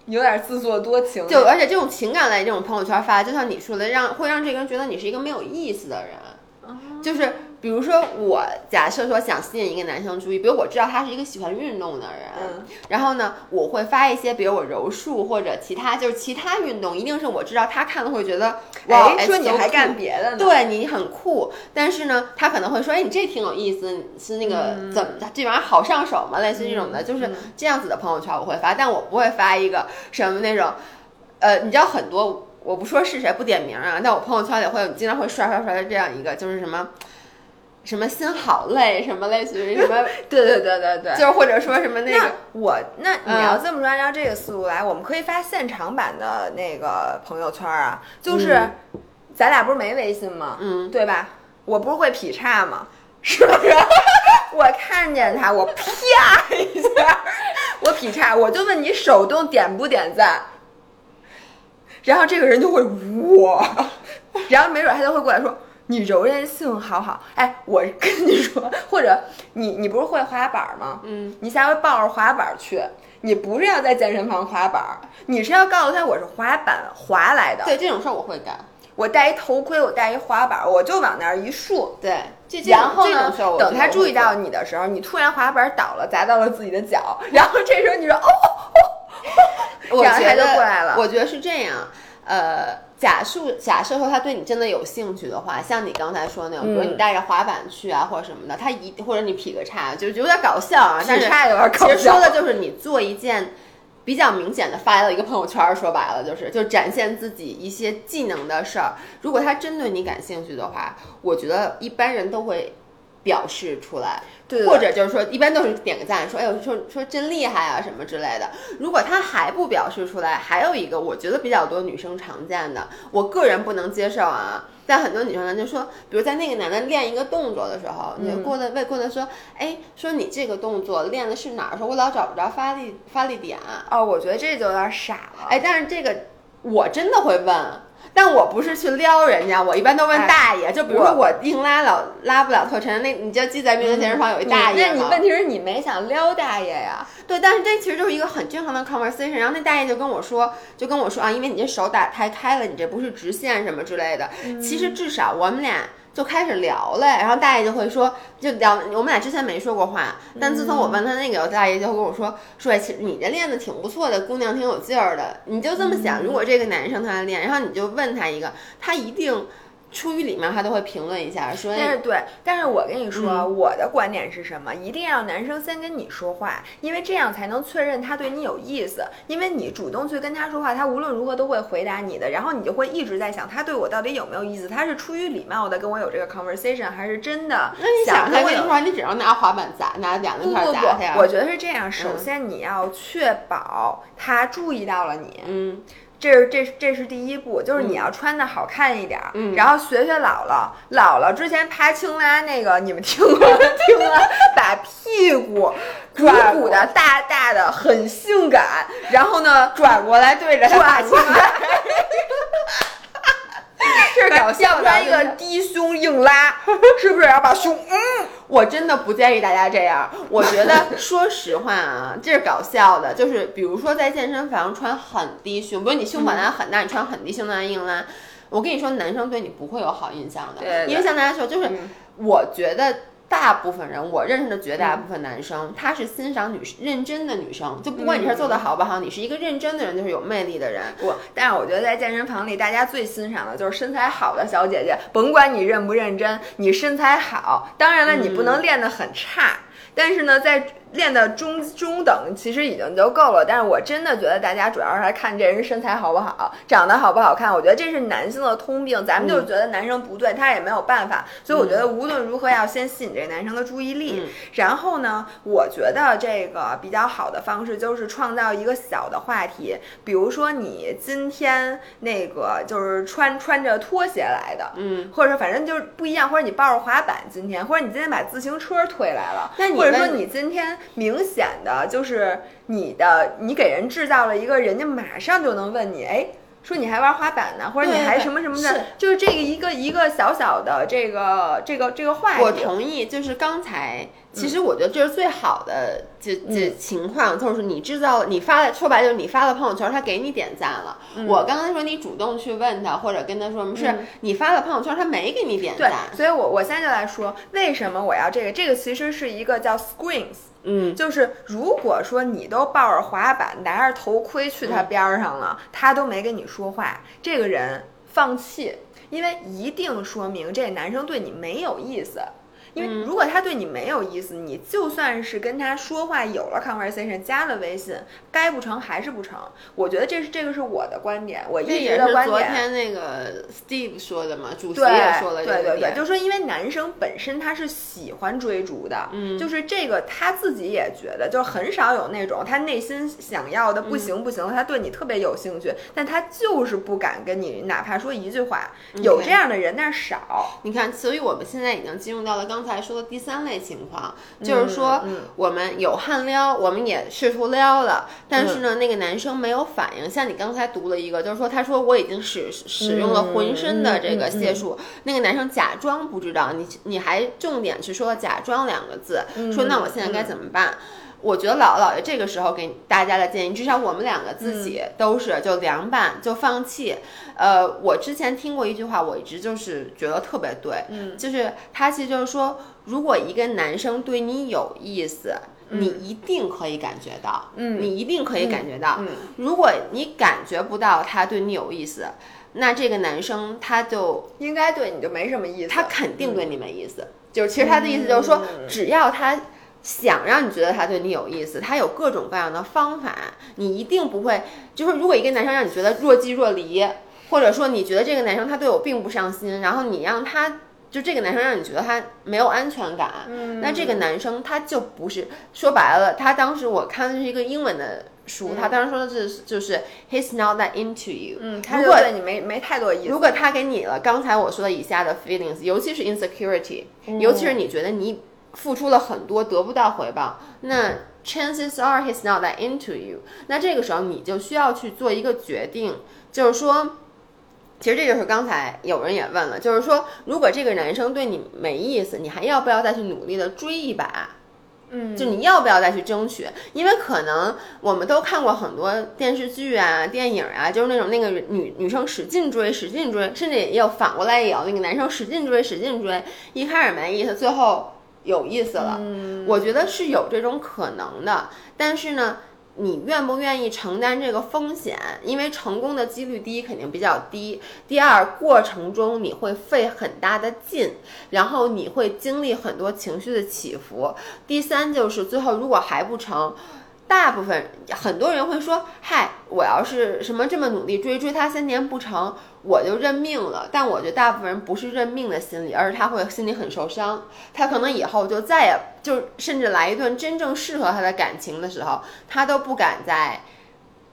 有点自作多情，就而且这种情感类这种朋友圈发，就像你说的，让会让这个人觉得你是一个没有意思的人，就是。比如说，我假设说想吸引一个男生注意，比如我知道他是一个喜欢运动的人，嗯然后呢，我会发一些，比如我柔术或者其他，就是其他运动，一定是我知道他看了会觉得，哇，哎，说你还干别的呢？对你很酷，但是呢，他可能会说，哎，你这挺有意思，是那个、嗯怎么这玩意儿好上手吗？类似这种的，就是这样子的朋友圈我会发，但我不会发一个什么那种，呃，你知道很多，我不说是谁，不点名啊，但我朋友圈里会经常会刷刷刷的这样一个，就是什么。什么心好累，什么类似于什么，对对对对对，就是或者说什么那那个，我那你嗯要这么说，按照这个思路来，我们可以发现场版的那个朋友圈啊，就是、嗯咱俩不是没微信吗？嗯，对吧？我不是会劈叉吗？是不是？我看见他，我啪一下，我劈叉，我就问你手动点不点赞，然后这个人就会哇，然后没准他就会过来说。你柔韧性好好，哎，我跟你说，或者你你不是会滑板吗？嗯，你下回抱着滑板去，你不是要在健身房滑板，你是要告诉他我是滑板滑来的。对这种事儿我会干，我戴一头盔，我戴一滑板，我就往那儿一竖。对，然后呢这种事儿，我等他注意到你的时候，你突然滑板倒了，砸到了自己的脚，然后这时候你说哦然后他就过来了。我觉得是这样，呃，假设假设说他对你真的有兴趣的话，像你刚才说那种，比如嗯你带着滑板去啊，或者什么的，他一或者你劈个叉，就是有点搞笑啊，但是有点搞其实说的就是你做一件。比较明显的发了一个朋友圈儿，说白了就是就展现自己一些技能的事儿。如果他真对你感兴趣的话，我觉得一般人都会表示出来。对，或者就是说，一般都是点个赞，说哎呦，说说真厉害啊什么之类的。如果他还不表示出来，还有一个我觉得比较多女生常见的，我个人不能接受啊。但很多女生呢就说，比如在那个男的练一个动作的时候，你就过来问过来说，哎，说你这个动作练的是哪儿？说我老找不着发力发力点。哦，我觉得这就有点傻了。哎，但是这个我真的会问。但我不是去撩人家，我一般都问大爷。就比如说我硬拉老拉不了特沉，那你就记在命德健身房有一大爷那你问题是你没想撩大爷呀？对，但是这其实就是一个很正常的 conversation。然后那大爷就跟我说，就跟我说啊，因为你这手打太开了，你这不是直线什么之类的。其实至少我们俩。就开始聊了，然后大爷就会说，就聊我们俩之前没说过话，但自从我问他那个，大爷就跟我说，说其实你这练的挺不错的，姑娘挺有劲儿的，你就这么想，如果这个男生他练，然后你就问他一个，他一定。出于礼貌，他都会评论一下，说。但是对，但是我跟你说，我的观点是什么？一定要男生先跟你说话，因为这样才能确认他对你有意思。因为你主动去跟他说话，他无论如何都会回答你的，然后你就会一直在想，他对我到底有没有意思？他是出于礼貌的跟我有这个 conversation，还是真的？那你想他跟你说话，你只要拿滑板砸，拿两个块砸他呀？我觉得是这样。首先你要确保他注意到了你。嗯。这是这是这是第一步，就是你要穿的好看一点儿，然后学学姥姥，姥姥之前爬青蛙那个，你们听过 听了，把屁股 鼓鼓的大大的，很性感，然后呢转过来对着转过来。这 是搞笑的，一个低胸硬拉，是不是要把胸？嗯，我真的不建议大家这样。我觉得，说实话啊，这是搞笑的。就是比如说在健身房穿很低胸，比如你胸本来很大，你穿很低胸的硬拉，我跟你说，男生对你不会有好印象的。因为像大家说，就是我觉得。大部分人，我认识的绝大部分男生，他是欣赏女认真的女生，就不管你是做的好不好，你是一个认真的人，就是有魅力的人。不，但是我觉得在健身房里，大家最欣赏的就是身材好的小姐姐，甭管你认不认真，你身材好，当然了，你不能练得很差，但是呢，在。练的中中等其实已经就够了，但是我真的觉得大家主要是来看这人身材好不好，长得好不好看。我觉得这是男性的通病，咱们就觉得男生不对，他也没有办法。所以我觉得无论如何要先吸引这个男生的注意力。然后呢，我觉得这个比较好的方式就是创造一个小的话题，比如说你今天那个就是穿穿着拖鞋来的，嗯，或者说反正就是不一样，或者你抱着滑板今天，或者你今天把自行车推来了，或者说你今天。明显的就是你的，你给人制造了一个人家马上就能问你，哎，说你还玩滑板呢，或者你还什么什么的，就是这个一个一个小小的这个这个这个话题。我同意，就是刚才。其实我觉得这是最好的这这情况，就是你制造你发了，说白就是你发了朋友圈，他给你点赞了。我刚才说你主动去问他，或者跟他说什么，是你发了朋友圈，他没给你点赞。对，所以我我现在就来说，为什么我要这个？这个其实是一个叫 screens，嗯，就是如果说你都抱着滑板，拿着头盔去他边上了，他都没跟你说话，这个人放弃，因为一定说明这男生对你没有意思。因为如果他对你没有意思，你就算是跟他说话有了 conversation，加了微信，该不成还是不成。我觉得这是这个是我的观点，我一直的观点。昨天那个 Steve 说的嘛，主席也说了对对对，就是说因为男生本身他是喜欢追逐的，嗯，就是这个他自己也觉得，就很少有那种他内心想要的不行不行，他对你特别有兴趣，但他就是不敢跟你哪怕说一句话。有这样的人，但是少。你看，所以我们现在已经进入到了刚。刚才说的第三类情况，就是说我们有汗撩，我们也试图撩了，但是呢，那个男生没有反应。像你刚才读了一个，就是说他说我已经使使用了浑身的这个解数，那个男生假装不知道，你你还重点去说了“假装”两个字，说那我现在该怎么办？我觉得姥姥姥爷这个时候给大家的建议，至少我们两个自己都是就凉拌就放弃。呃，我之前听过一句话，我一直就是觉得特别对，嗯，就是他其实就是说，如果一个男生对你有意思，你一定可以感觉到，嗯，你一定可以感觉到。嗯，如果你感觉不到他对你有意思，那这个男生他就应该对你就没什么意思，他肯定对你没意思。就是其实他的意思就是说，只要他。想让你觉得他对你有意思，他有各种各样的方法，你一定不会。就是如果一个男生让你觉得若即若离，或者说你觉得这个男生他对我并不上心，然后你让他就这个男生让你觉得他没有安全感，嗯那这个男生他就不是说白了，他当时我看的是一个英文的书，他当时说的是就是 he's not that into you，嗯，他如果就对你没没太多意思。如果他给你了刚才我说的以下的 feelings，尤其是 insecurity，、尤其是你觉得你付出了很多得不到回报，那 chances are he's not that into you。那这个时候你就需要去做一个决定，就是说。其实这就是刚才有人也问了，就是说，如果这个男生对你没意思，你还要不要再去努力的追一把？嗯，就你要不要再去争取？因为可能我们都看过很多电视剧啊、电影啊，就是那种那个女女生使劲追、使劲追，甚至也有反过来也有那个男生使劲追、使劲追，一开始没意思，最后有意思了。嗯我觉得是有这种可能的，但是呢。你愿不愿意承担这个风险？因为成功的几率第一肯定比较低，第二过程中你会费很大的劲，然后你会经历很多情绪的起伏。第三就是最后如果还不成，大部分很多人会说：“嗨，我要是什么这么努力追追他三年不成，我就认命了。”但我觉得大部分人不是认命的心理，而是他会心里很受伤，他可能以后就再也就甚至来一段真正适合他的感情的时候，他都不敢再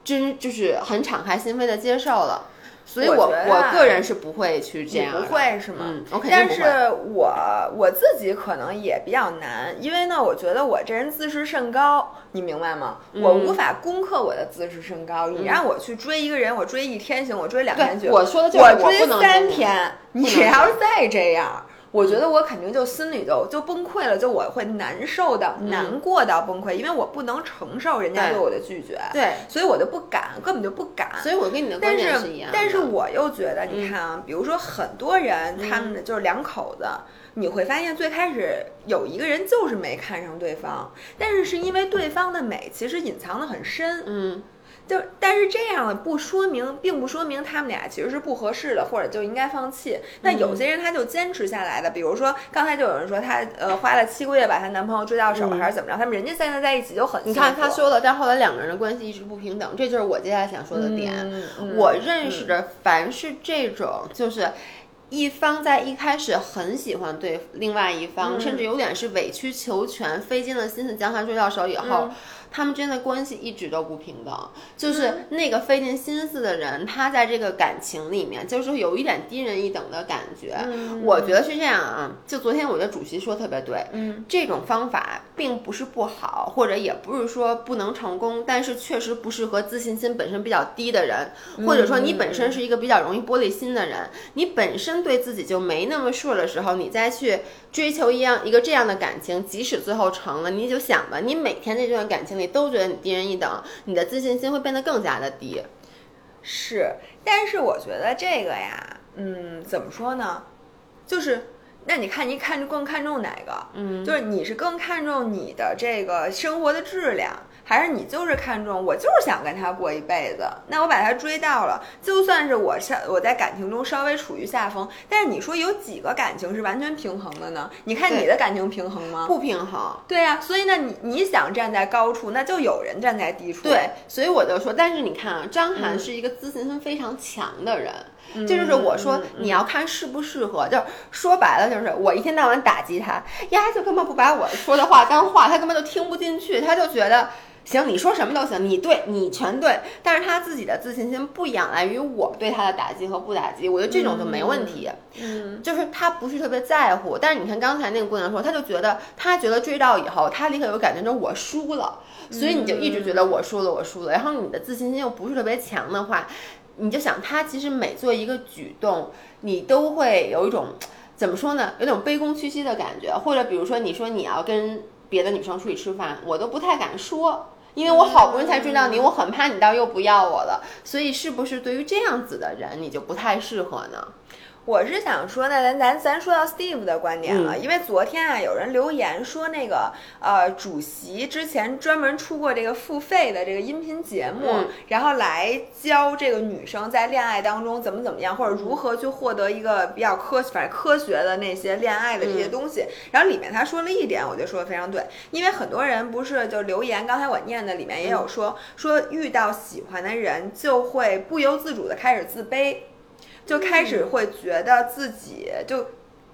真就是很敞开心扉的接受了。所以我，我个人是不会去这你样的，不会是吗？嗯，我肯定但。是我我自己可能也比较难，因为呢，我觉得我这人自视甚高，你明白吗？嗯我无法攻克我的自视甚高。你让我去追一个人，我追一天行，我追两天，行。我说的就是我追三天，你要是再这样。我觉得我肯定就心里就就崩溃了，就我会难受的、难过到崩溃，因为我不能承受人家对对我的拒绝，对，所以我就不敢，根本就不敢。所以我跟你的观但点一样但是我又觉得，你嗯看啊，比如说很多人，他们就是两口子，你会发现最开始有一个人就是没看上对方，但是是因为对方的美其实隐藏的很深，嗯，就但是这样的不说明，并不说明他们俩其实是不合适的，或者就应该放弃。那嗯有些人他就坚持下来的，比如说刚才就有人说她呃花了七个月把她男朋友追到手，嗯还是怎么着，他们人家现在在一起就很你看他说了，但后来两个人的关系一直不平等，这就是我接下来想说的点。我认识的凡是这种，就是一方在一开始很喜欢对另外一方，嗯甚至有点是委曲求全，费尽了心思将他追到手以后。嗯他们之间的关系一直都不平等，嗯就是那个费尽心思的人，他在这个感情里面就是有一点低人一等的感觉。嗯。我觉得是这样啊，就昨天我觉得主席说特别对，嗯，这种方法并不是不好，或者也不是说不能成功，但是确实不适合自信心本身比较低的人，或者说你本身是一个比较容易玻璃心的人，你本身对自己就没那么 sure 的时候，你再去追求一样一个这样的感情，即使最后成了，你就想吧，你每天在这段感情里都觉得你低人一等，你的自信心会变得更加的低。是，但是我觉得这个呀，嗯，怎么说呢？就是，那你看你看更看重哪个？嗯，就是你是更看重你的这个生活的质量，还是你就是看中我就是想跟他过一辈子？那我把他追到了，就算是我下我在感情中稍微处于下风，但是你说有几个感情是完全平衡的呢？你看你的感情平衡吗？不平衡。对呀、所以呢，你你想站在高处，那就有人站在低处。对，所以我就说，但是你看啊，张涵嗯是一个自信心非常强的人，这就是我说你要看适不适合，就是说白了就是我一天到晚打击他，呀就根本不把我说的话当话，他根本就听不进去，他就觉得。行，你说什么都行，你对你全对，但是他自己的自信心不仰赖于我对他的打击和不打击，我觉得这种就没问题。嗯，就是他不是特别在乎，但是你看刚才那个姑娘说，她就觉得她觉得追到以后，她立刻有感觉，就是我输了，所以你就一直觉得我输了，我输了。然后你的自信心又不是特别强的话，你就想他其实每做一个举动，你都会有一种怎么说呢，有种卑躬屈膝的感觉，或者比如说你说你要跟别的女生出去吃饭，我都不太敢说。因为我好不容易才追到你，我很怕你到又不要我了，所以是不是对于这样子的人，你就不太适合呢？我是想说呢，咱咱咱说到 Steve 的观点了，嗯因为昨天啊，有人留言说那个呃，主席之前专门出过这个付费的这个音频节目，嗯然后来教这个女生在恋爱当中怎么怎么样，或者如何去获得一个比较科反正科学的那些恋爱的这些嗯东西。然后里面他说了一点，我觉得说的非常对，因为很多人不是就留言，刚才我念的里面也有说、说遇到喜欢的人就会不由自主的开始自卑。就开始会觉得自己就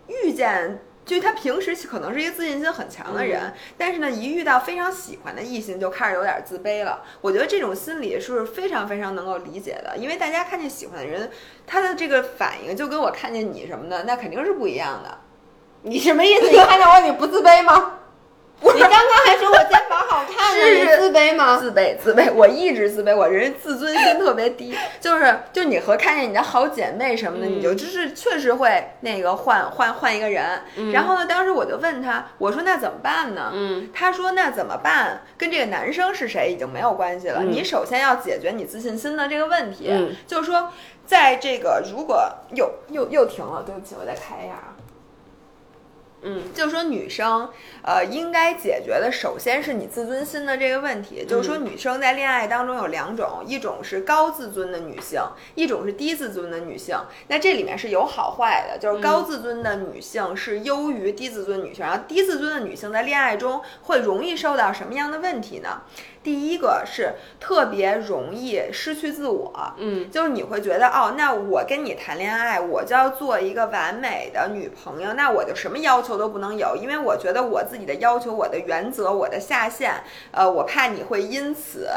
遇见。就他平时可能是一个自信心很强的人，但是呢，一遇到非常喜欢的异性，就开始有点自卑了。我觉得这种心理是非常非常能够理解的，因为大家看见喜欢的人，他的这个反应就跟我看见你什么的，那肯定是不一样的。你什么意思？你看见我你不自卑吗？你刚刚还说我肩膀好看呢，你自卑吗？自卑，自卑，我一直自卑，我人自尊心特别低，就是就你和看见你的好姐妹什么的，你就就是确实会那个换换换一个人。然后呢，当时我就问他，我说那怎么办呢？嗯，他说那怎么办？跟这个男生是谁已经没有关系了，你首先要解决你自信心的这个问题。就是说，在这个如果又又又停了，对不起，我再开一下啊。嗯，就是说女生，呃，应该解决的首先是你自尊心的这个问题。就是说，女生在恋爱当中有两种，一种是高自尊的女性，一种是低自尊的女性。那这里面是有好坏的，就是高自尊的女性是优于低自尊女性，然后低自尊的女性在恋爱中会容易受到什么样的问题呢？第一个是特别容易失去自我，嗯，就是你会觉得哦，那我跟你谈恋爱，我就要做一个完美的女朋友，那我就什么要求都不能有，因为我觉得我自己的要求、我的原则、我的下限，呃，我怕你会因此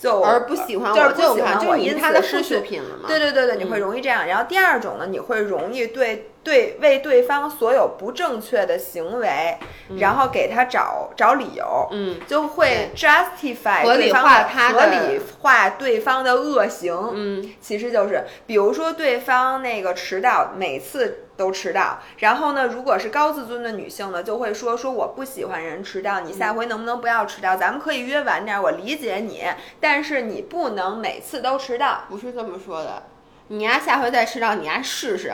就而不喜欢我，就是不喜欢我，因此失去品了嘛？对对对对，你会容易这样。然后第二种呢，你会容易对对为对方所有不正确的行为，然后给他找找理由，嗯，就会 justify 合理化他合理化对方的恶行，嗯，其实就是比如说对方那个迟到，每次都迟到，然后呢，如果是高自尊的女性呢，就会说说我不喜欢人迟到，你下回能不能不要迟到？咱们可以约晚点，我理解你，但是你不能每次都迟到，不是这么说的。你呀，下回再迟到，你呀试试。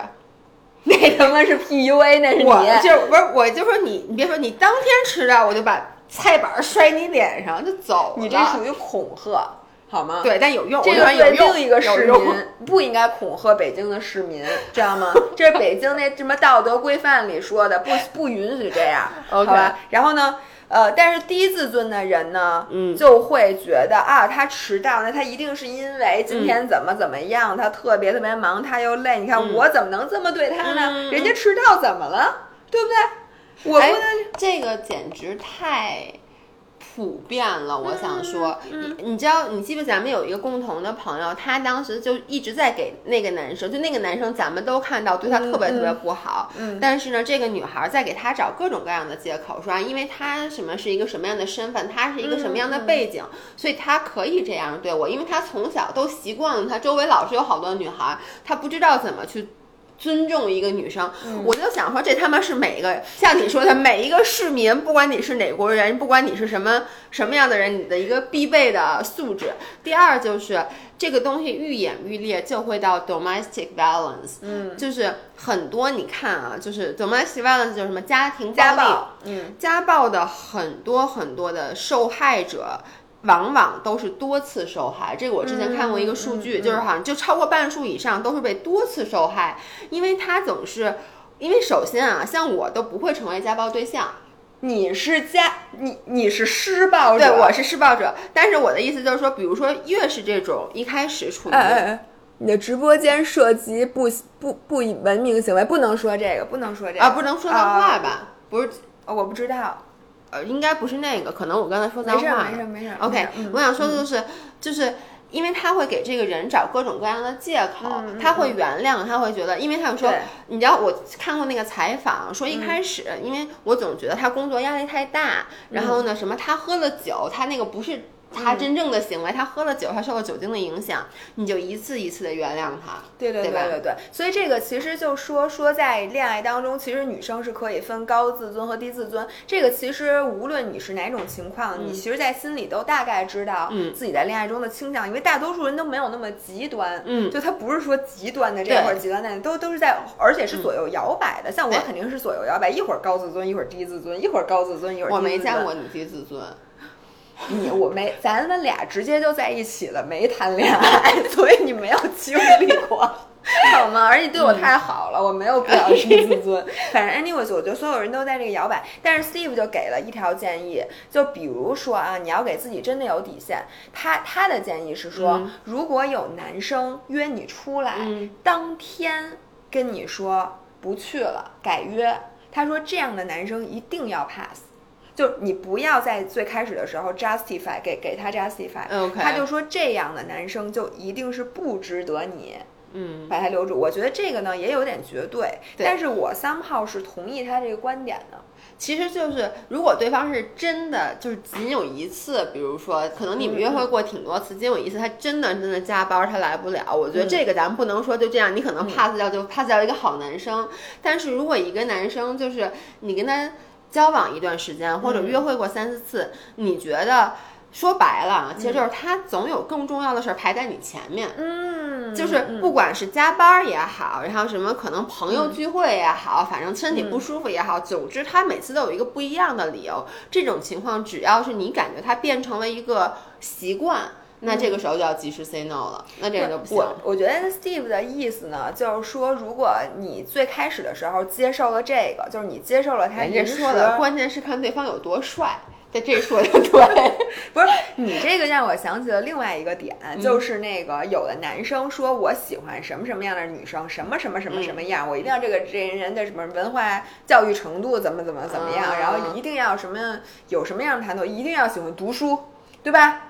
那他妈是 PUA，那是你。我就不是，我就说你，你别说你当天迟到，我就把菜板摔你脸上就走了。你这属于恐吓，好吗？对，但有用。这个对另一个市民 不应该恐吓北京的市民，知道吗？这是北京那什么道德规范里说的，不不允许这样，好吧？然后呢？呃，但是低自尊的人呢，嗯，就会觉得啊，他迟到，那他一定是因为今天怎么怎么样，他特别特别忙，他又累。你看我怎么能这么对他呢？人家迟到怎么了？对不对？我不能，这个简直太。普遍了，我想说，你你知道，你记不？咱们有一个共同的朋友，他当时就一直在给那个男生，就那个男生，咱们都看到对他特别特别不好。嗯，但是呢，这个女孩在给他找各种各样的借口，说啊因为他什么是一个什么样的身份，他是一个什么样的背景，所以他可以这样对我，因为他从小都习惯了，他周围老是有好多女孩，他不知道怎么去。尊重一个女生，我就想说，这他妈是每一个像你说的每一个市民，不管你是哪国人，不管你是什么什么样的人，你的一个必备的素质。第二就是这个东西愈演愈烈，就会到 domestic violence，嗯，就是很多你看啊，就是 domestic violence 就是什么家庭家暴，嗯，家暴的很多很多的受害者。往往都是多次受害，这个我之前看过一个数据，就是好像就超过半数以上都是被多次受害，因为他总是，因为首先啊，像我都不会成为家暴对象，你是家，你你是施暴者，对，我是施暴者，但是我的意思就是说，比如说越是这种一开始处于，哎哎哎，你的直播间涉及不不不文明行为，不能说这个，不能说这个。啊，不能说脏话吧？不是，我不知道。呃，应该不是那个，可能我刚才说脏话。没事没事没事。OK，我想说的就是，就是因为他会给这个人找各种各样的借口，他会原谅，他会觉得，因为他有说，你知道我看过那个采访，说一开始，因为我总觉得他工作压力太大，然后呢，什么他喝了酒，他那个不是。他真正的行为，他喝了酒，他受了酒精的影响，你就一次一次的原谅他，对对对对对。所以这个其实就说说在恋爱当中，其实女生是可以分高自尊和低自尊。这个其实无论你是哪种情况，你其实，在心里都大概知道自己在恋爱中的倾向，因为大多数人都没有那么极端，嗯，就他不是说极端的这会儿极端那，都都是在，而且是左右摇摆的。像我肯定是左右摇摆，一会儿高自尊，一会儿低自尊，一会儿高自尊，一会儿我没见过你低自尊。你我没，咱们俩直接就在一起了，没谈恋爱，所以你没有经历过，好吗？而且你对我太好了，我没有必要低自尊。反正 anyways，我觉得所有人都在这个摇摆。但是 Steve 就给了一条建议，就比如说啊，你要给自己真的有底线。他他的建议是说，如果有男生约你出来，当天跟你说。不去了，改约。他说这样的男生一定要 pass，就你不要在最开始的时候 justify 给给他 justify，、他就说这样的男生就一定是不值得你嗯，把他留住。我觉得这个呢也有点绝对，对但是我 somehow 是同意他这个观点的。其实就是，如果对方是真的就是仅有一次，比如说可能你们约会过挺多次，仅有一次他真的真的加班，他来不了，我觉得这个咱们不能说就这样，你可能 pass 掉就 pass 掉一个好男生。但是如果一个男生就是你跟他交往一段时间，或者约会过三四次，你觉得说白了，其实就是他总有更重要的事儿排在你前面。嗯就是不管是加班儿也好，然后什么可能朋友聚会也好，反正身体不舒服也好，总之他每次都有一个不一样的理由。这种情况，只要是你感觉他变成了一个习惯，那这个时候就要及时 say no 了，那这个就不行。我我觉得 Steve 的意思呢，就是说，如果你最开始的时候接受了这个，就是你接受了他人说的，关键是看对方有多帅。在这说的对，不是你这个让我想起了另外一个点，嗯就是那个有的男生说我喜欢什么什么样的女生，什么什么什么什么样，我一定要这个这人的什么文化教育程度怎么怎么怎么样，嗯然后一定要什么有什么样的谈吐，一定要喜欢读书，对吧？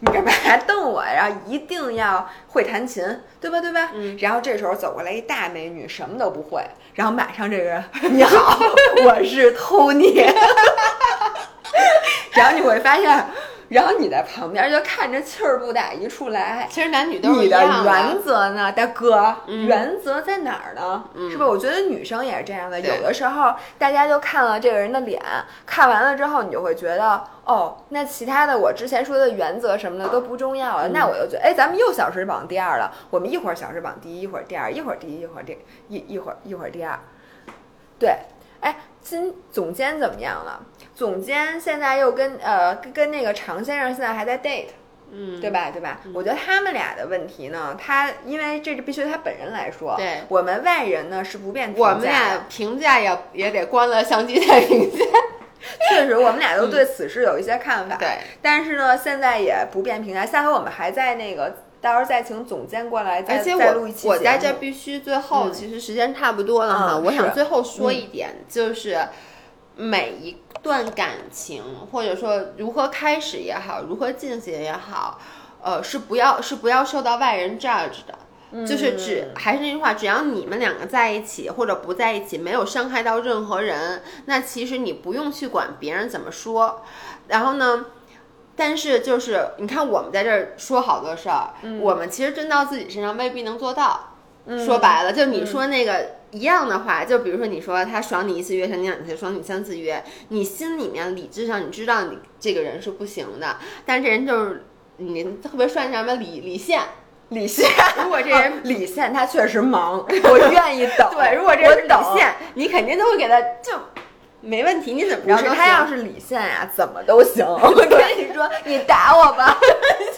你干嘛瞪我呀？然后一定要会弹琴，对吧？对吧？嗯然后这时候走过来一大美女，什么都不会，然后马上这个人你好，我是 Tony，然后你会发现，然后你在旁边就看着气儿不打一处来。其实男女都是你的一样原则呢，大哥？嗯原则在哪儿呢？是不是？我觉得女生也是这样的。有的时候，大家就看了这个人的脸，看完了之后，你就会觉得，哦，那其他的我之前说的原则什么的都不重要了。嗯那我就觉得，哎，咱们又小时榜第二了。我们一会儿小时榜第一，一会儿第二，一会儿第一，一会儿第一一会儿一会儿第二。对，哎，今总监怎么样了？总监现在又跟呃跟跟那个常先生现在还在 date。嗯，对吧？对吧？我觉得他们俩的问题呢，他因为这是必须他本人来说，对我们外人呢是不便评价。我们俩评价也也得关了相机再评价。确实，我们俩都对此事有一些看法。对，但是呢，现在也不便评价。下回我们还在那个，到时候再请总监过来再，而且再录我我在这必须最后，嗯其实时间差不多了哈，嗯我想最后说一点，就是每一段感情或者说如何开始也好，如何进行也好，呃，是不要是不要受到外人 judge 的。就是只嗯还是那句话，只要你们两个在一起或者不在一起，没有伤害到任何人，那其实你不用去管别人怎么说。然后呢，但是就是你看我们在这儿说好多事儿，我们其实真到自己身上未必能做到。说白了，就你说那个一样的话，就比如说你说他爽你一次约，爽你两次，爽你三次约，你心里面理智上你知道你这个人是不行的，但这人就是你特别帅，叫什么李李现。李现，如果这人李现他确实忙，我愿意等。对，如果这人是李现，你肯定都会给他就没问题，你怎么着他要是李现呀、怎么都行。我跟你说，你打我吧，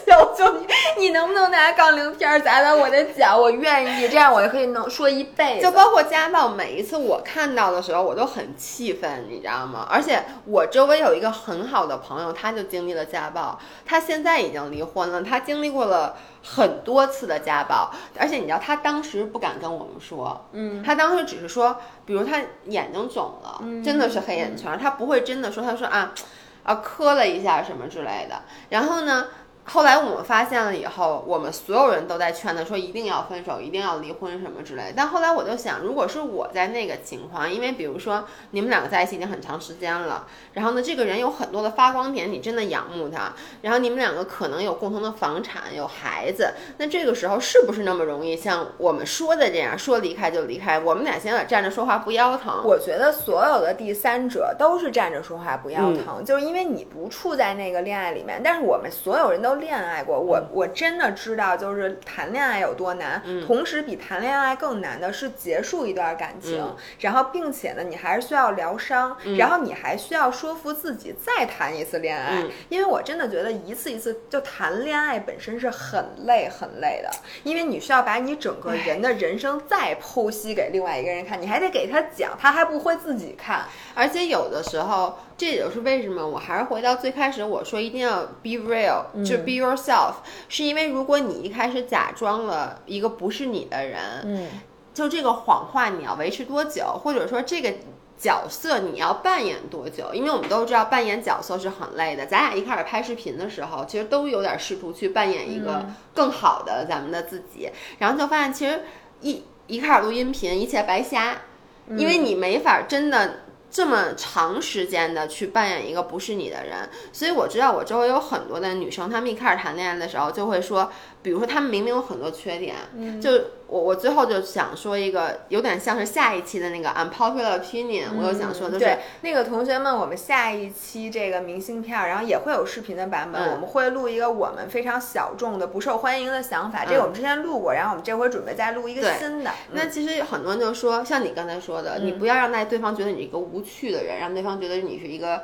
求求你，你能不能拿杠铃片儿砸砸我的脚？我愿意，这样我就可以能说一辈子。就包括家暴，每一次我看到的时候，我都很气愤，你知道吗？而且我周围有一个很好的朋友，他就经历了家暴，他现在已经离婚了，他经历过了很多次的家暴，而且你知道，他当时不敢跟我们说，嗯，他当时只是说，比如他眼睛肿了，真的是黑眼圈，他不会真的说，他说啊，啊磕了一下什么之类的，然后呢？后来我们发现了以后，我们所有人都在劝他说一定要分手，一定要离婚什么之类的。但后来我就想，如果是我在那个情况，因为比如说你们两个在一起已经很长时间了，然后呢，这个人有很多的发光点，你真的仰慕他，然后你们两个可能有共同的房产，有孩子，那这个时候是不是那么容易像我们说的这样，说离开就离开？我们俩现在站着说话不腰疼。我觉得所有的第三者都是站着说话不腰疼，嗯就是因为你不处在那个恋爱里面，但是我们所有人都恋爱过，我我真的知道，就是谈恋爱有多难，嗯。同时比谈恋爱更难的是结束一段感情，嗯。然后并且呢，你还是需要疗伤，然后你还需要说服自己再谈一次恋爱，嗯。因为我真的觉得一次一次就谈恋爱本身是很累很累的，因为你需要把你整个人的人生再剖析给另外一个人看，你还得给他讲，他还不会自己看。而且有的时候，这也就是为什么我还是回到最开始我说一定要 be real，、就 be yourself，是因为如果你一开始假装了一个不是你的人，嗯，就这个谎话你要维持多久，或者说这个角色你要扮演多久？因为我们都知道扮演角色是很累的。咱俩一开始拍视频的时候，其实都有点试图去扮演一个更好的咱们的自己，然后就发现其实一一开始录音频一切白瞎，因为你没法真的。这么长时间的去扮演一个不是你的人，所以我知道我周围有很多的女生，她们一开始谈恋爱的时候就会说，比如说他们明明有很多缺点，就我我最后就想说一个有点像是下一期的那个 unpopular opinion，我又想说的是对那个同学们，我们下一期这个明信片儿，然后也会有视频的版本，嗯我们会录一个我们非常小众的不受欢迎的想法，这个我们之前录过，然后我们这回准备再录一个新的。那其实很多人就说，像你刚才说的，你不要让那对方觉得你是一个无趣的人，让对方觉得你是一个。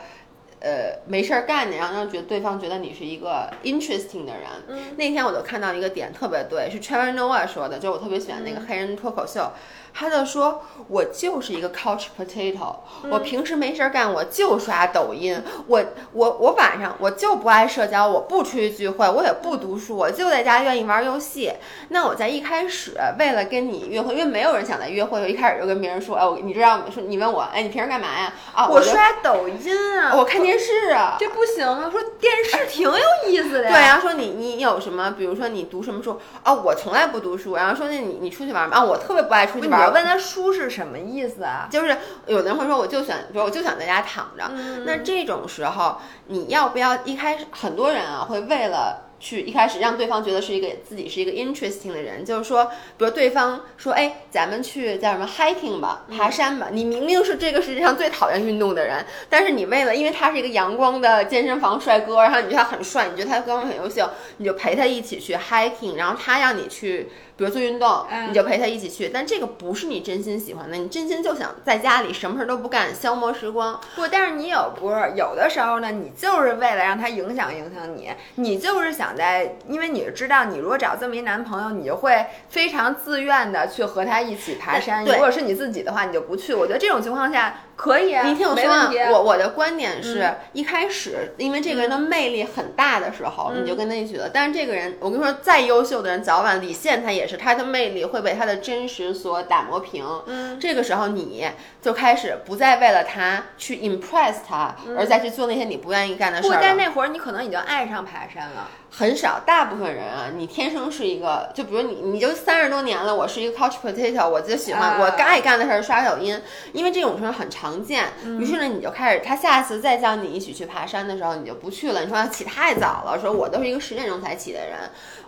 呃，没事儿干的，然后让觉得对方觉得你是一个 interesting 的人。嗯，那天我就看到一个点特别对，是 Trevor Noah 说的，就是我特别喜欢那个黑人脱口秀，他就说我就是一个 couch potato，、我平时没事儿干，我就刷抖音，我我我晚上我就不爱社交，我不出去聚会，我也不读书，我就在家愿意玩游戏。那我在一开始为了跟你约会，因为没有人想在约会，我一开始就跟别人说，哎，我你知道说你问我，哎，你平时干嘛呀？啊，我刷抖音啊，我看电视啊。这不行啊！说电视挺有意思的呀。对，然后说你你有什么，比如说你读什么书啊？我从来不读书。然后说那你你出去玩吗？啊，我特别不爱出去玩。你要问他书是什么意思啊？就是有的人会说，我就想，比如我就想在家躺着。嗯那这种时候，你要不要一开始？很多人啊，会为了去一开始让对方觉得是一个自己是一个 interesting 的人，就是说，比如对方说，哎，咱们去叫什么 hiking 吧，嗯爬山吧。你明明是这个世界上最讨厌运动的人，但是你为了，因为他是一个阳光的健身房帅哥，然后你觉得他很帅，你觉得他各方面很优秀，你就陪他一起去 hiking，然后他让你去。比如做运动，嗯你就陪他一起去，但这个不是你真心喜欢的，你真心就想在家里什么事儿都不干，消磨时光。不，但是你有不是有的时候呢，你就是为了让他影响影响你，你就是想在，因为你知道，你如果找这么一男朋友，你就会非常自愿的去和他一起爬山。如果是你自己的话，你就不去。我觉得这种情况下可以啊，你听我说啊我我的观点是、嗯一开始，因为这个人的魅力很大的时候，嗯你就跟他一起了。但是这个人，我跟你说，再优秀的人，早晚李现他也是，他的魅力会被他的真实所打磨平。嗯，这个时候你就开始不再为了他去 impress 他，而再去做那些你不愿意干的事不，儿了。但那会儿你可能已经爱上爬山了。很少，大部分人啊，你天生是一个，就比如你，你就三十多年了，我是一个 couch potato，我就喜欢、啊我爱干的事儿刷抖音，因为这种事儿很常见。于是呢，你就开始，他下次再叫你一起去爬山的时候，你就不去了。你说起太早了，说我都是一个十点钟才起的人，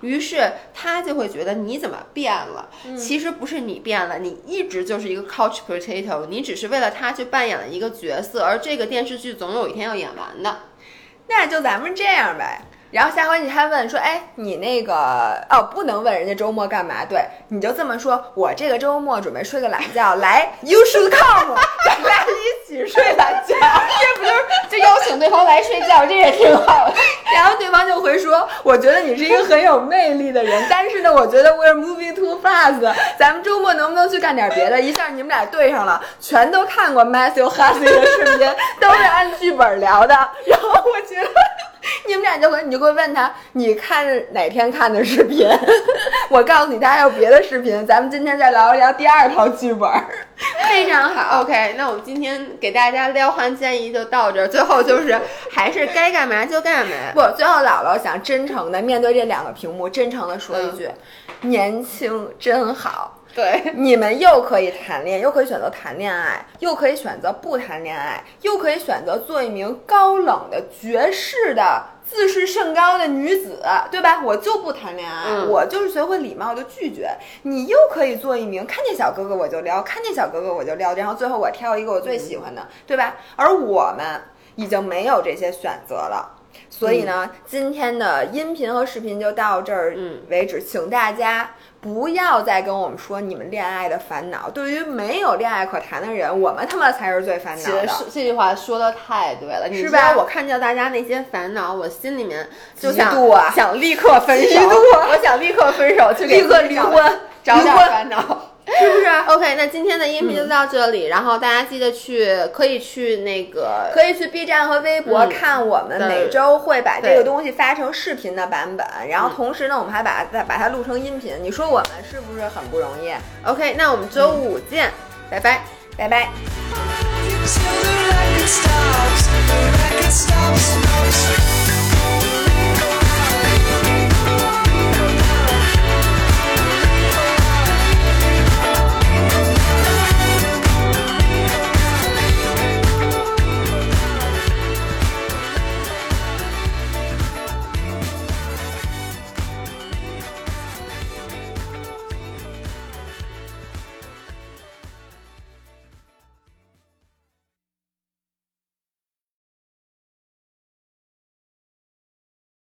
于是他就会觉得你怎么变了？其实不是你变了，你一直就是一个 couch potato，你只是为了他去扮演了一个角色，而这个电视剧总有一天要演完的。那就咱们这样呗。然后下回你还问说，哎，你那个哦，不能问人家周末干嘛？对，你就这么说，我这个周末准备睡个懒觉，来，you should come，咱俩一起睡懒觉。这不就是就邀请对方来睡觉，这也挺好的。然后对方就会说，我觉得你是一个很有魅力的人，但是呢，我觉得 we're moving too fast，咱们周末能不能去干点别的？一下你们俩对上了，全都看过 Matthew Hussey 的视频，都是按剧本聊的。然后我觉得。你们俩就会，你就会问他，你看哪天看的视频？我告诉你，他还有别的视频。咱们今天再聊一聊第二套剧本，非常好。OK，那我们今天给大家撩汉建议就到这儿，最后就是 还是该干嘛就干嘛。不，最后姥姥想真诚的面对这两个屏幕，真诚的说一句：年轻真好。对，你们又可以谈恋爱，又可以选择谈恋爱，又可以选择不谈恋爱，又可以选择做一名高冷的绝世的自视甚高的女子，对吧？我就不谈恋爱，我就是学会礼貌的拒绝。你又可以做一名看见小哥哥我就撩，看见小哥哥我就撩，然后最后我挑一个我最喜欢的，对吧？而我们已经没有这些选择了。所以呢，今天的音频和视频就到这儿嗯。为止，请大家不要再跟我们说你们恋爱的烦恼。对于没有恋爱可谈的人，我们他妈才是最烦恼的。是这句话说的太对了，你是吧？我看见大家那些烦恼，我心里面就嫉想妒啊。想立刻分手，我想立刻分手，立刻离婚。找点离婚。烦恼。是不是？OK，那今天的音频就到这里，然后大家记得去，可以去那个，可以去 B 站和微博看我们每周会把这个东西发成视频的版本，然后同时呢，我们还把再把它录成音频。你说我们是不是很不容易？OK，那我们周五见，拜拜，拜拜 the stops most